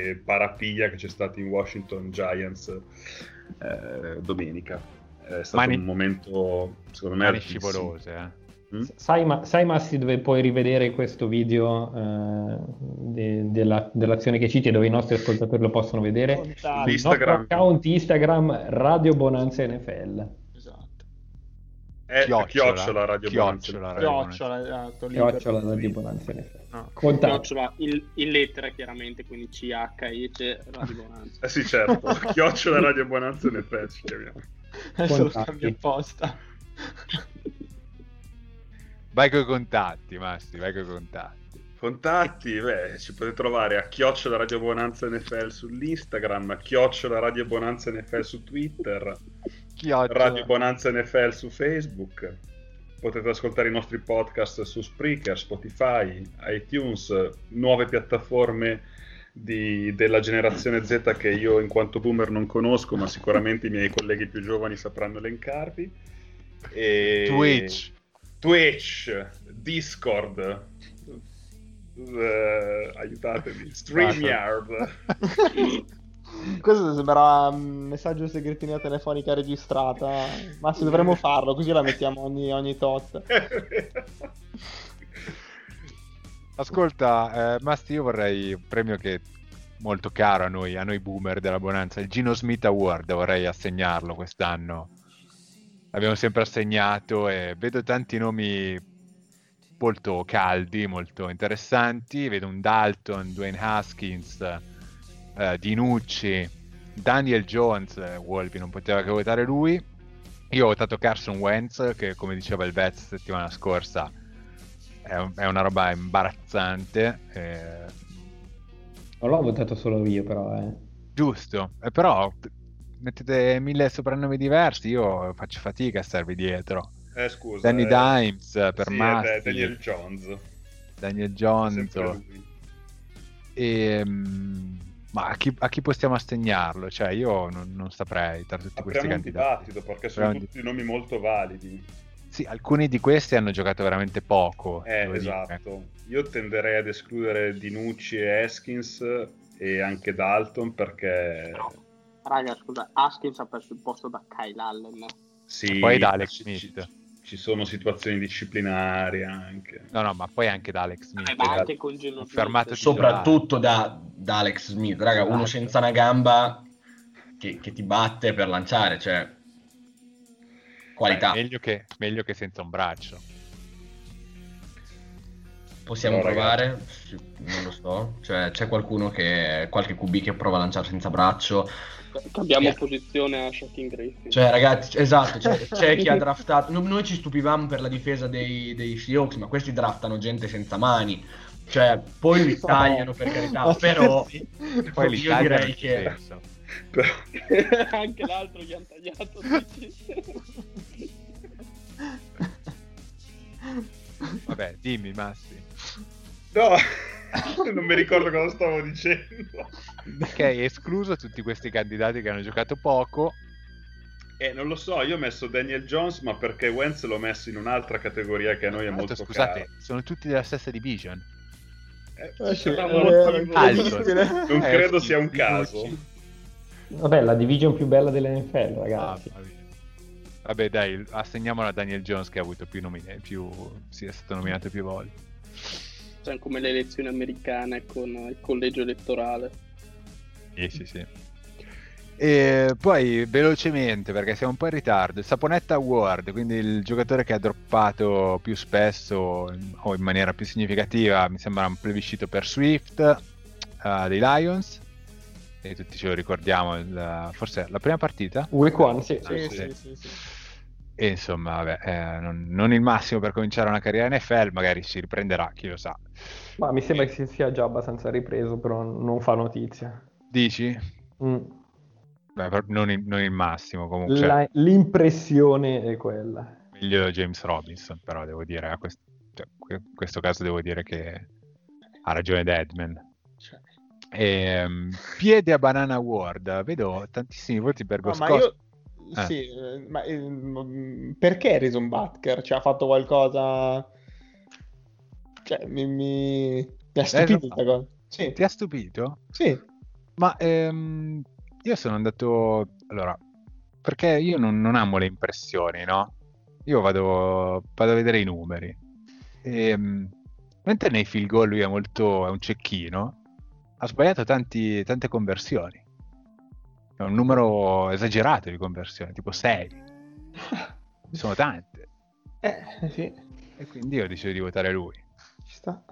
e parapiglia che c'è stato in Washington Giants eh, domenica. È stato
Mani-
un momento, secondo me,
Mani scivolose, eh.
Mm?
Sai, ma- sai, Massi dove puoi rivedere questo video eh, de- della- dell'azione che citi e dove i nostri ascoltatori lo possono vedere?
Contati.
Il
Instagram.
nostro account Instagram Radio Bonanza NFL.
È
Chiocciola,
chiocciola Radio
chiocciola,
Chiocciola, esatto.
Chiocciola Radio Bonanza NFL.
No.
Chiocciola in, in lettere chiaramente, quindi CH, Radio Bonanza.
Eh sì, certo, (laughs) chiocciola Radio Bonanza effetti ci chiamiamo.
Adesso lo scambio apposta.
Vai coi contatti, Massi, vai coi contatti.
Contatti, beh, ci potete trovare a chiocciola Radio Bonanza NFL sull'Instagram, a chiocciola Radio Bonanza NFL su Twitter,
Chiocciola.
Radio Bonanza NFL su Facebook. Potete ascoltare i nostri podcast su Spreaker, Spotify, iTunes, nuove piattaforme di- della generazione Z che io in quanto boomer non conosco, ma sicuramente i miei colleghi più giovani sapranno elencarvi. E...
Twitch.
Twitch, Discord, eh, aiutatemi, StreamYard. (laughs)
Questo sembra un messaggio segreteria telefonica registrata. Ma se dovremmo farlo, così la mettiamo ogni, ogni tot.
Ascolta, eh, Masti, io vorrei un premio che è molto caro a noi, a noi boomer della Bonanza, il Gino Smith Award, vorrei assegnarlo quest'anno. L'abbiamo sempre assegnato e vedo tanti nomi molto caldi, molto interessanti. Vedo un Dalton, Dwayne Haskins, eh, Dinucci, Daniel Jones, eh, Wolby non poteva che votare lui. Io ho votato Carson Wentz, che come diceva il Vets settimana scorsa è, un- è una roba imbarazzante. eh,
Non l'ho votato solo io, però, eh.
giusto, eh, però mettete mille soprannomi diversi, io faccio fatica a starvi dietro.
Eh, scusa.
Danny
eh,
Dimes per
sì,
Masti,
Daniel Jones.
Daniel Jones. E, mm, ma a chi, a chi possiamo assegnarlo? Cioè, io non, non saprei tra tutti questi
Apriamo un
candidati.
dibattito perché sono
Apriamo
tutti nomi molto validi.
Sì, alcuni di questi hanno giocato veramente poco.
Eh,
devo dire.
esatto. Io tenderei ad escludere Dinucci e Eskins e anche Dalton perché...
Raga, scusa, Haskins ha perso il posto da Kyle Allen.
Sì,
Poi da Alex
ci-
Smith.
Ci, sono situazioni disciplinari anche.
No, no, ma poi anche da Alex Smith.
Eh,
Confermato
Smith.
Soprattutto da, da Alex Smith, raga, uno
Esatto.
senza una gamba che, che ti batte per lanciare, cioè qualità.
Beh, meglio, che, meglio che senza un braccio.
Possiamo
No,
provare? Sì, Non lo so, cioè c'è qualcuno che qualche QB che prova a lanciare senza braccio.
Cambiamo
Eh.
posizione a Shaquille Griffin.
Cioè, ragazzi, esatto, c'è, (laughs) c'è chi ha draftato. no- Noi ci stupivamo per la difesa dei, dei Seahawks, ma questi draftano gente senza mani. Cioè, poi li (laughs) tagliano per carità, (laughs) però
sì.
Poi li
io direi che.
Però-
anche l'altro gli hanno tagliato.
Vabbè, dimmi, Massi.
No, non mi ricordo cosa stavo dicendo.
Ok, escluso tutti questi candidati che hanno giocato poco.
Eh, non lo so, io ho messo Daniel Jones, ma perché Wentz l'ho messo in un'altra categoria che a noi è
Tra
molto
scusate,
cara.
sono tutti della stessa division.
Eh,
Eh, sì.
Non
Eh,
credo sia un caso.
Vabbè, la division più bella dell'NFL, ragazzi.
Ah, vabbè. Vabbè, dai, assegniamolo a Daniel Jones che ha avuto più nomine, più sì, è stato nominato più volte.
Cioè, come le elezioni americane con il collegio elettorale.
Sì, sì, sì. E poi velocemente, perché siamo un po' in ritardo, il Saponetta Award, quindi il giocatore che ha droppato più spesso o in maniera più significativa, mi sembra un plebiscito per Swift eh, dei Lions. E tutti ce lo ricordiamo, il- forse la prima partita.
Week one, sì.
Sì,
sì.
sì, sì.
E insomma, vabbè, eh, non, non il massimo per cominciare una carriera NFL, magari si riprenderà, chi lo sa.
Ma mi sembra che si sia già abbastanza ripreso, però non fa notizia.
Dici?
Mm.
Beh, non, il, non il massimo comunque. cioè,
La- l'impressione è quella.
meglio James Robinson, però devo dire, a quest- cioè, in questo caso devo dire che ha ragione Deadman.
Cioè,
Ehm, piede a Banana Award, vedo tantissimi voti per
no, ma
Goskowski.
io...
Eh.
Sì, eh, ma eh, perché Harrison Butker? Cioè, ha fatto qualcosa... Cioè, mi, mi... mi ha stupito questa cosa. Sì,
Ti ha stupito?
sì.
Ma ehm, io sono andato... Allora, perché io non, non amo le impressioni, no? Io vado, vado a vedere i numeri. Ehm, mentre nei field goal lui è molto... è un cecchino, ha sbagliato tanti- tante conversioni. È un numero esagerato di conversioni, tipo 6. (laughs) Sono tante.
Eh, sì,
E quindi io deciso di votare lui.
ci sta.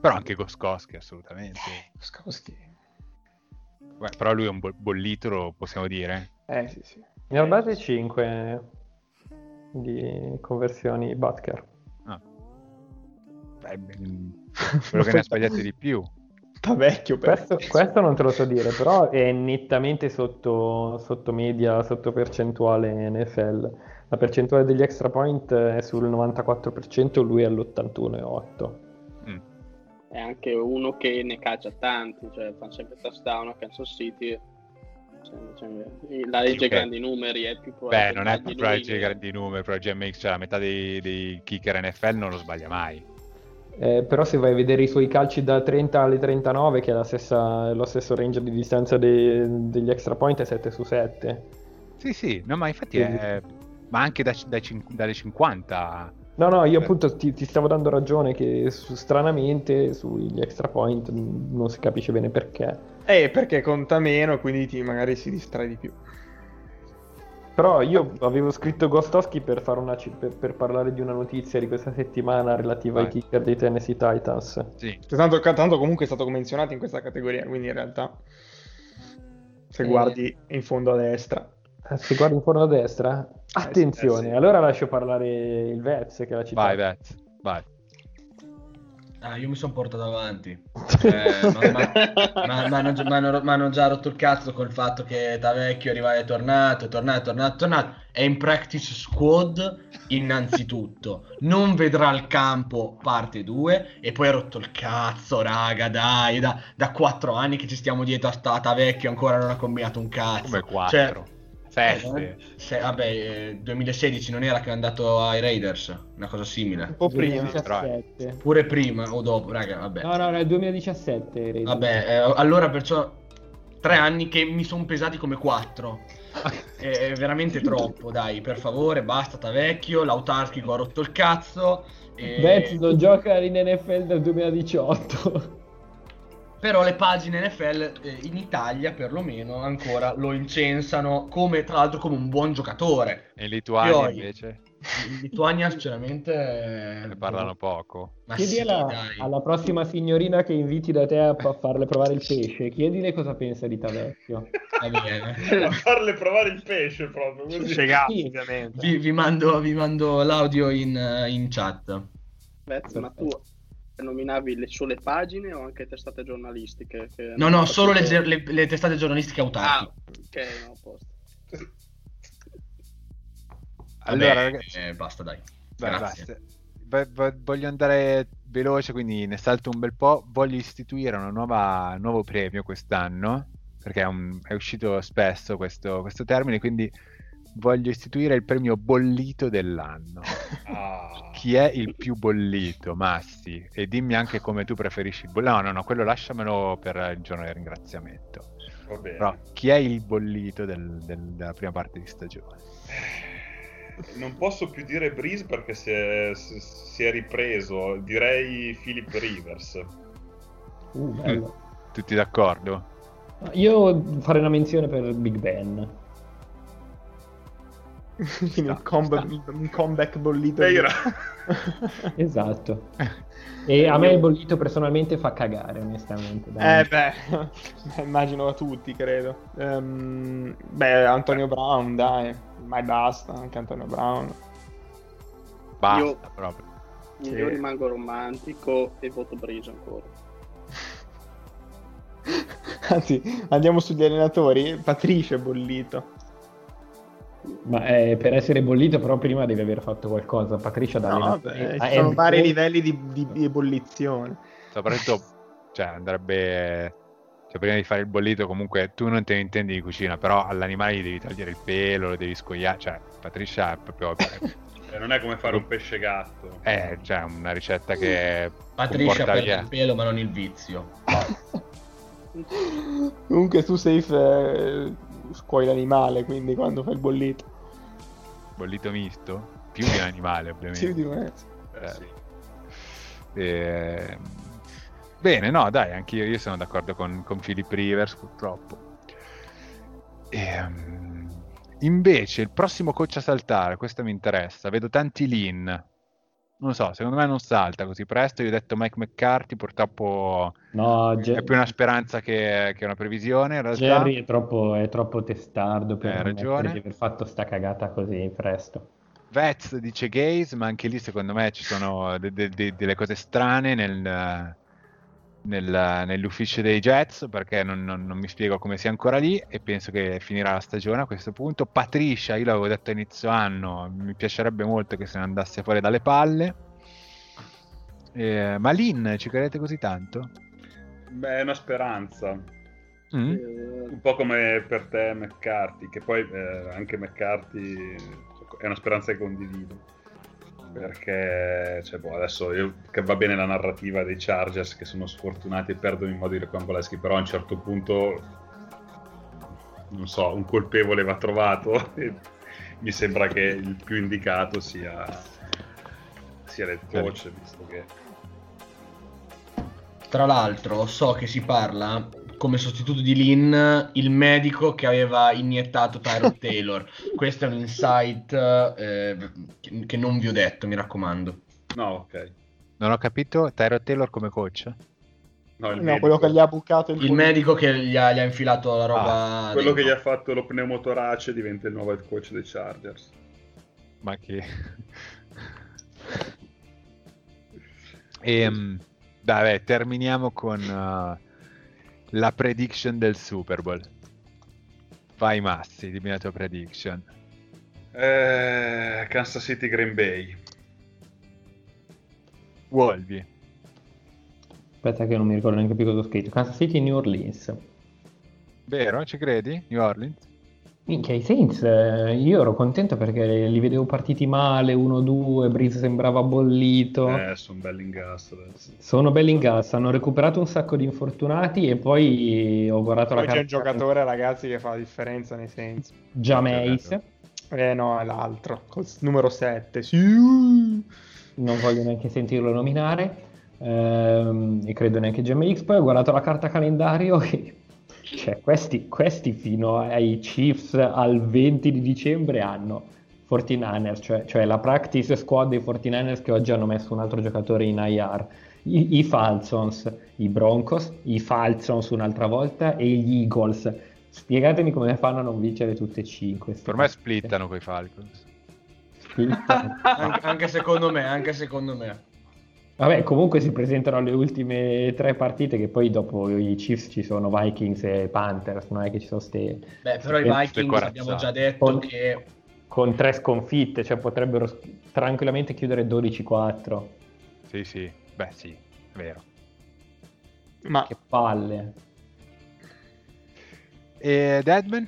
Però anche Goskowski, assolutamente.
Skowski.
Beh, però lui è un bo- bollito, lo possiamo dire.
Eh, sì, sì.
Ne ho base 5 di conversioni Butker.
Ah. Beh, mm, (laughs) quello che ne ha sbagliati di più.
Sta vecchio per
Questo, questo non te lo so dire, però è nettamente sotto, sotto media, sotto percentuale NFL. La percentuale degli extra point è sul 94%, lui è all'81,8%.
È anche uno che ne caccia tanti, cioè fa sempre touchdown a Kansas City. Cioè, cioè, la legge
Ok.
grandi numeri è più
Beh,
probabile
non
che
è proprio
lui
legge
che-
grandi numeri, però GMX, cioè la metà dei, dei kicker NFL non lo sbaglia mai.
Eh, però se vai a vedere i suoi calci da 30 alle 39, che è la stessa- lo stesso range di distanza de- degli extra point, è 7 su 7.
Sì, sì, no, ma infatti è... Ma anche da- cin- dalle 50...
No, no, io appunto ti, ti stavo dando ragione che su- stranamente sugli extra point non si capisce bene perché.
Eh, perché conta meno, quindi ti- magari si distrae di più.
Però io avevo scritto Gostowski per, fare una ci- per, per parlare di una notizia di questa settimana relativa ai
Vai.
kicker dei Tennessee Titans.
Sì,
Tanto, tanto comunque è stato menzionato in questa categoria, quindi in realtà se
Eh.
guardi in fondo a destra.
Eh, Se guardi in fondo a destra, attenzione,
eh sì.
allora lascio parlare il Vez che l'ha citato.
vai Vez, vai.
Ah, io mi sono portato avanti. Eh, (laughs) ma- ma- ma- ma hanno già- rotto il cazzo col fatto che Tavecchio arriva è tornato, è tornato, è tornato, è tornato. È in practice squad innanzitutto. Non vedrà il campo parte 2 e poi ha rotto il cazzo, raga, dai, da, da 4 anni che ci stiamo dietro a sta Tavecchio ancora non ha combinato un cazzo.
Come 4?
Cioè,
7?
eh, se- vabbè, eh, 2016 non era che è andato ai Raiders, una cosa simile.
Un po' prima.
2017.
Pure prima o dopo, raga, vabbè.
No, no, nel 2017. Raiders.
Vabbè, eh, allora perciò tre anni che mi sono pesati come quattro. (laughs) È, è veramente troppo, dai, per favore, basta, vecchio. L'autarchico ha rotto il cazzo. e-
Vez non gioca in NFL dal 2018.
Però le pagine NFL eh, in Italia, perlomeno, ancora lo incensano come, tra l'altro, come un buon giocatore.
E in Lituania
Poi-
invece
In Lituania, sinceramente,
ne parlano poco.
Ma
Chiedi
sì,
alla, alla prossima signorina che inviti da te a farle provare il pesce, chiedile cosa pensa di Tavecchio. (laughs)
A farle provare il pesce proprio così.
Ciegato,
Sì.
ovviamente.
Vi, vi mando, vi mando l'audio in, eh, in chat.
Vez, ma tu nominavi le sole pagine o anche testate giornalistiche? che
No, no, solo le, le- le testate giornalistiche
Ah,
autarchiche.
ok, no, a posto. (laughs)
Allora,
Vabbè,
ragazzi,
eh, basta, dai.
Beh,
Grazie.
basta. V- voglio andare veloce, quindi ne salto un bel po'. Voglio istituire una nuova, un nuovo premio quest'anno, perché è, un- è uscito spesso questo, questo termine, quindi voglio istituire il premio bollito dell'anno.
Ah.
Chi è il più bollito, Massi? E dimmi anche come tu preferisci il bollito. No, no, no, quello lasciamelo per il giorno del ringraziamento.
Va bene.
Però chi è il bollito del- del- della prima parte di stagione?
Non posso più dire Breeze perché si è, si- si è ripreso. Direi Philip Rivers.
Uh, bello.
Tutti d'accordo?
Io farei una menzione per Big Ben. (laughs)
Quindi un, comb- un comeback bollito.
Era- (laughs)
Esatto. E a me il bollito personalmente fa cagare, onestamente. dai.
Eh beh, (laughs) immagino a tutti, credo. Ehm, beh, Antonio Brown, dai, mai basta, anche Antonio Brown.
Basta
Io-
proprio.
Io
Sì.
rimango romantico e voto Breeze ancora.
Anzi, andiamo sugli allenatori. Patricio è bollito.
Ma eh, per essere bollito, però, prima devi aver fatto qualcosa. Patricia da
No,
a
ci sono vari livelli di, di- di ebollizione.
Soprattutto, cioè, andrebbe. Cioè, prima di fare il bollito, comunque tu non te ne intendi di cucina, però all'animale gli devi togliere il pelo, lo devi scoiare. Cioè, Patricia è proprio.
Eh, (laughs) non è come fare un pesce gatto.
È cioè, una ricetta che.
Patricia perde
via.
il pelo, ma non il vizio.
Comunque tu safe eh, scuoi l'animale, quindi quando fai il bollito.
Bollito misto? Più di (laughs) un animale, ovviamente.
Sì, di me.
Eh, sì.
Eh, Bene, no, dai, anche io, io sono d'accordo con, con Philip Rivers, purtroppo. Ehm, invece, il prossimo coach a saltare, questo mi interessa. Vedo tanti lean. Non so, secondo me non salta così presto. Io ho detto Mike McCarthy, purtroppo
No,
è
Ge-
più una speranza che, che una previsione. In realtà,
Jerry è troppo, è troppo testardo per
ragione.
di aver fatto sta cagata così presto.
Vez dice Gaze, ma anche lì secondo me ci sono de- de- de- delle cose strane nel, nel- nell'ufficio dei Jets perché non, non- non mi spiego come sia ancora lì e penso che finirà la stagione a questo punto. Patricia, io l'avevo detto a inizio anno, mi piacerebbe molto che se ne andasse fuori dalle palle. Eh, ma Lin, ci credete così tanto?
Beh, è una speranza.
Mm?
Eh,
Un po' come per te McCarthy, che poi eh, anche McCarthy è una speranza che condivido. Perché cioè, boh, adesso io- che va bene la narrativa dei Chargers che sono sfortunati e perdono in modo irrecamboleschi, però a un certo punto, non so, un colpevole va trovato e mi sembra che il più indicato sia, sia l'head coach, visto che
Tra l'altro, so che si parla come sostituto di Lin il medico che aveva iniettato Tyrod (laughs) Taylor. Questo è un insight eh, che- non vi ho detto, mi raccomando.
No, ok.
Non ho capito, Tyrod Taylor come coach?
No, il
No,
medico.
quello che gli ha bucato il,
Il medico che gli ha, gli ha infilato la roba.
Ah, Quello che gli ha fatto lo pneumotorace diventa il nuovo head coach dei Chargers.
Ma che... (laughs) Ehm, vabbè, terminiamo con uh, la prediction del Super Bowl. Vai Massi, dimmi la tua prediction.
Eh, Kansas City Green Bay.
Wolvi.
Aspetta che non mi ricordo neanche più cosa ho scritto. Kansas City New Orleans.
Vero? Ci credi? New Orleans?
Minchia, i Saints, eh, io ero contento perché li vedevo partiti male, 1-2, Breeze sembrava bollito.
Eh, sono belli in gas adesso.
Sono belli in gas, hanno recuperato un sacco di infortunati e poi ho guardato la
Poi c'è un
carta-
giocatore, ragazzi, che fa la differenza nei sensi.
Jameis,
Eh no, è l'altro, col numero 7. Sì. (laughs)
non voglio neanche sentirlo nominare, ehm, e credo neanche Jameis. Poi ho guardato la carta calendario (laughs) e cioè, questi, questi fino ai Chiefs al 20 di dicembre hanno 49ers, cioè, cioè la practice squad dei 49ers che oggi hanno messo un altro giocatore in IR. I, i Falcons, i Broncos, i Falcons un'altra volta e gli Eagles. Spiegatemi come fanno a non vincere tutte e cinque.
Per me splittano quei Falcons.
Splittano. (laughs)
Anche, anche secondo me, anche secondo me.
Vabbè, comunque si presentano alle ultime tre partite che poi dopo i Chiefs ci sono Vikings e Panthers, non è che ci sono ste...
Beh, però i Vikings abbiamo già detto
Con-
che
con tre sconfitte, cioè potrebbero tranquillamente chiudere 12-4.
Sì, sì. Beh, sì, è vero.
Ma
Che palle.
E Deadman?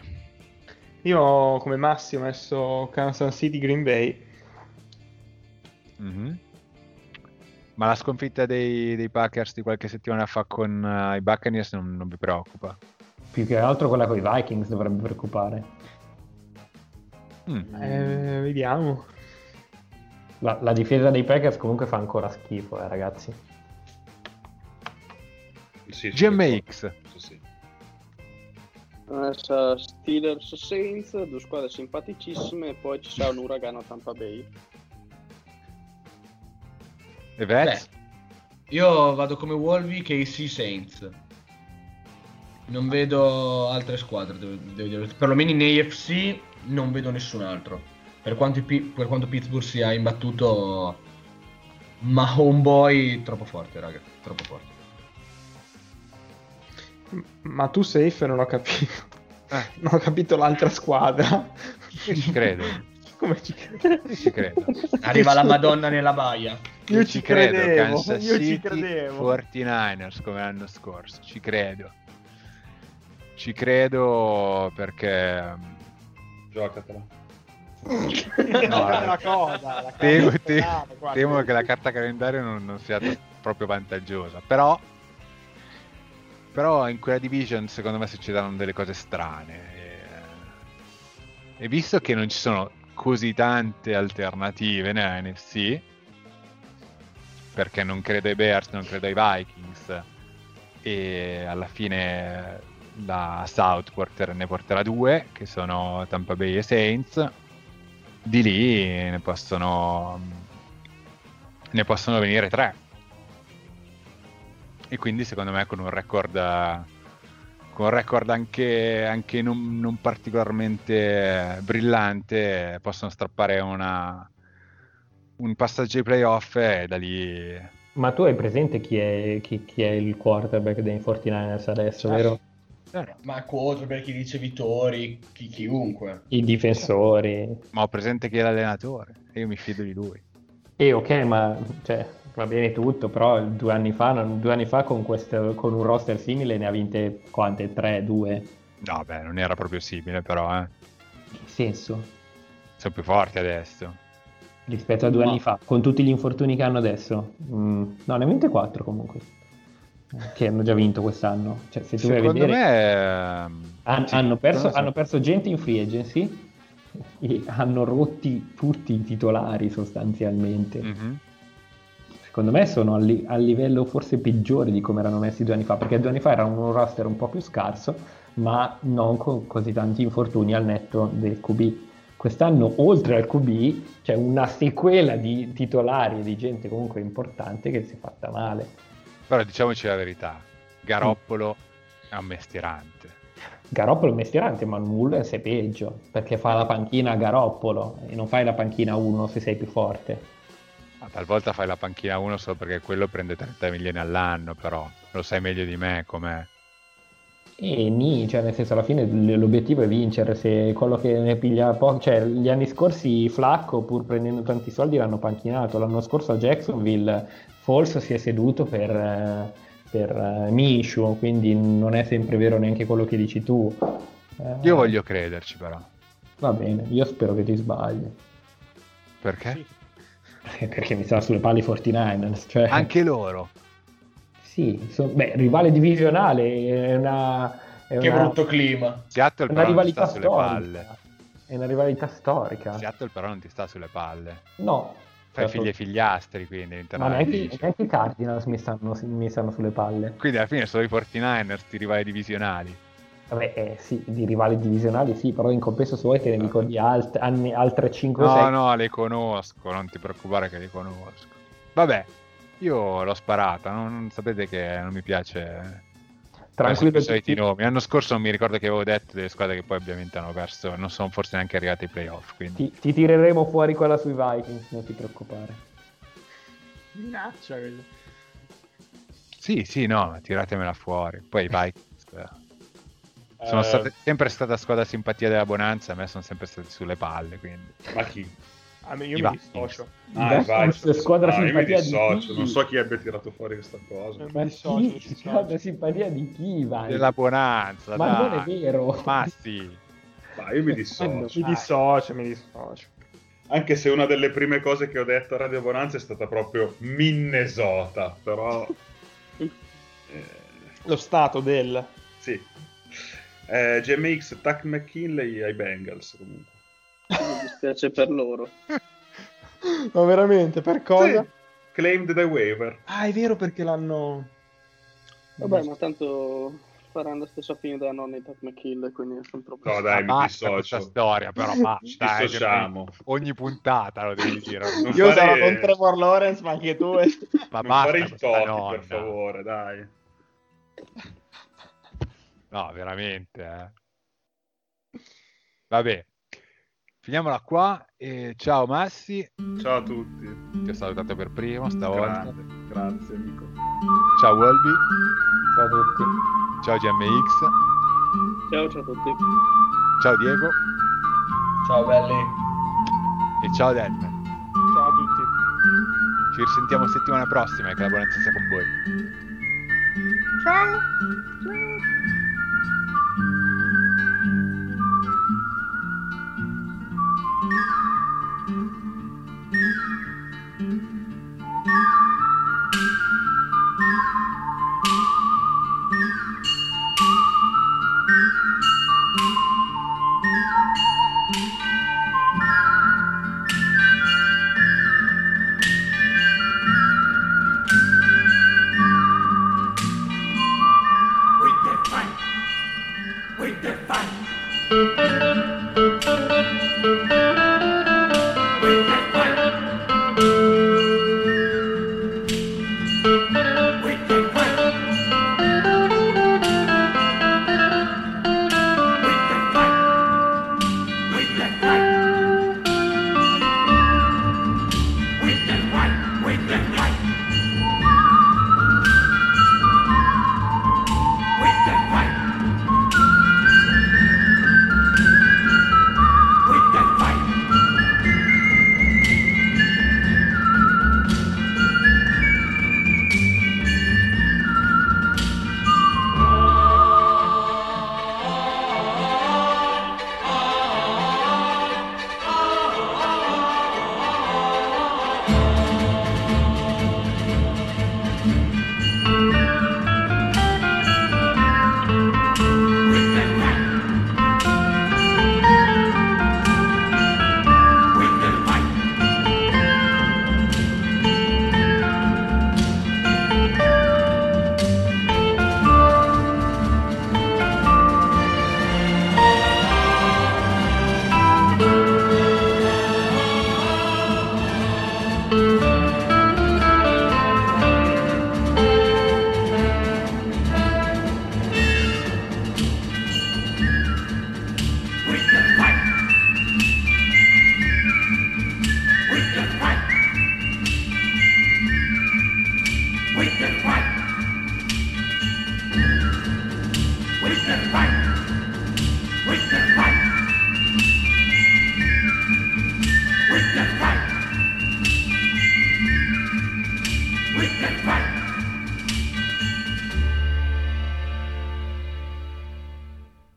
io come Massi ho messo Kansas City Green Bay.
Mhm. Ma la sconfitta dei, dei Packers di qualche settimana fa con eh, i Buccaneers non, non vi preoccupa?
Più che altro quella con i Vikings dovrebbe preoccupare.
Mm.
Eh, vediamo.
La, la difesa dei Packers comunque fa ancora schifo, eh, ragazzi.
Sì, sì,
GMX.
Sì,
Steelers Saints, due squadre simpaticissime, e poi ci sarà un uragano a Tampa Bay.
E Vez?
io vado come Wolvi che i Sea Saints. Non vedo altre squadre, devo, devo dire. perlomeno in AFC non vedo nessun altro. Per quanto, per quanto Pittsburgh sia imbattuto, ma Homeboy troppo forte, raga, troppo forte.
Ma tu safe non ho capito.
Eh. (laughs)
Non ho capito l'altra squadra.
Io ci credo.
Come ci credo?
Ci credo.
Arriva la Madonna nella baia.
Io ci credevo,
Kansas
io ci
City
credevo.
49ers come l'anno scorso, ci credo. Ci credo perché
Giocatela.
No, (laughs) la cosa, la
temo,
cosa
te-
penale, guarda.
temo che la carta calendario non, non sia proprio vantaggiosa. Però, però in quella division secondo me succedono delle cose strane. E, e visto che non ci sono così tante alternative nella NFC, perché non credo ai Bears, non credo ai Vikings, e alla fine la South porter- ne porterà due, che sono Tampa Bay e Saints, di lì ne possono, ne possono venire tre. E quindi secondo me con un record, con un record anche, anche non, non, particolarmente brillante possono strappare una, un passaggio ai playoff e da lì...
Ma tu hai presente chi è, chi, chi è il quarterback dei 49ers adesso, ah, vero?
Eh, ma quarterback, chi ricevitori, chi, chiunque.
I difensori.
Ma ho presente chi è l'allenatore e io mi fido di lui.
E ok, ma cioè, va bene tutto, però due anni fa, non, due anni fa con, questo, con, un roster simile ne ha vinte quante? Tre, due?
No, beh, non era proprio simile però, eh.
Che senso?
Sono più forti adesso.
Rispetto a due no. anni fa, con tutti gli infortuni che hanno adesso. Mm, no, ne ha vinte quattro comunque. Che hanno già vinto quest'anno. Cioè, se tu
Secondo
vedere,
me...
Han, sì, hanno, perso, hanno perso gente in free agency e hanno rotti tutti i titolari sostanzialmente. Mm-hmm secondo me sono a, li- a, livello forse peggiore di come erano messi due anni fa, perché due anni fa era un roster un po' più scarso, ma non con così tanti infortuni al netto del QB. Quest'anno, oltre al QB, c'è una sequela di titolari e di gente comunque importante che si è fatta male.
Però diciamoci la verità, Garoppolo mm. è un mestierante.
Garoppolo è un mestierante, ma Mullens è peggio, perché fa la panchina a Garoppolo e non fai la panchina a uno se sei più forte.
Talvolta fai la panchina 1 solo perché quello prende 30 milioni all'anno, però lo sai meglio di me com'è.
E ni, cioè nel senso alla fine l'obiettivo è vincere, se quello che ne piglia poco, cioè gli anni scorsi Flacco pur prendendo tanti soldi l'hanno panchinato, l'anno scorso a Jacksonville Falls si è seduto per, per uh, Mishu, quindi non è sempre vero neanche quello che dici tu.
Io voglio crederci però.
Va bene, io spero che ti sbagli.
Perché?
Sì. Perché mi stanno sulle palle i 49ers. Cioè...
Anche loro.
Sì, so... beh, rivale divisionale è una... È
che una... brutto clima.
Seattle una rivalità sulle palle.
È una rivalità storica.
Seattle però non ti sta sulle palle.
No.
Fai certo. figli e figliastri, quindi.
Ma neanche, neanche i Cardinals mi stanno, mi stanno sulle palle.
Quindi alla fine sono i 49ers, ti rivali divisionali.
Vabbè, eh, sì, di rivali divisionali sì, però in compenso se vuoi te ne dico di alt- anni, altre 5
No, 6. no, le conosco, non ti preoccupare che le conosco. Vabbè, io l'ho sparata, non, non sapete che non mi piace
tranquillo i
soliti nomi. L'anno scorso non mi ricordo che avevo detto delle squadre che poi ovviamente hanno perso, non sono forse neanche arrivati ai playoff. Quindi.
Ti, ti tireremo fuori quella sui Vikings, non ti preoccupare.
Minaccia quello.
Sì, sì, no, tiratemela fuori. Poi i (laughs) Vikings. Sono uh, state, sempre stata squadra simpatia della Bonanza, a me sono sempre stati sulle palle. Quindi.
Ma chi?
A me io I mi dissocio.
Ah, vai,
squadra simpatia
di chi? Non so chi abbia tirato fuori questa cosa.
Ma chi? Squadra simpatia di chi, vai?
Della Bonanza,
Ma
dai.
non è vero.
Ma sì.
Ma io mi dissocio.
Mi dissocio, mi dissocio.
Anche se una delle prime cose che ho detto a Radio Bonanza è stata proprio Minnesota, però...
eh... (laughs) Lo stato del...
Sì, eh, GMX Tuck McKinley ai Bengals comunque.
Mi dispiace per loro. (laughs)
Ma veramente, per cosa? Sì.
Claimed the waiver.
Ah, è vero perché l'hanno...
Vabbè, ma tanto faranno la stessa fine della nonna di Tuck McKinley, quindi nessun problema.
No, dai, mi dissocio. questa
storia, però (laughs) basta.
Ci dissociamo.
ogni puntata lo devi dire.
Non Io fare... sarò con Trevor Lawrence, ma anche tu.
ma non basta
fare il topi, per favore, dai.
No, veramente. Eh. Vabbè, finiamola qua. E ciao Massi.
Ciao a tutti.
Ti ho salutato per primo stavolta.
Grazie, grazie amico.
Ciao Wolby.
Ciao a tutti.
Ciao GMX.
Ciao, ciao a tutti.
Ciao Diego.
Ciao belli.
E ciao Delmer.
Ciao a tutti.
Ci risentiamo settimana prossima e che la buona sia con voi.
Ciao. Ciao.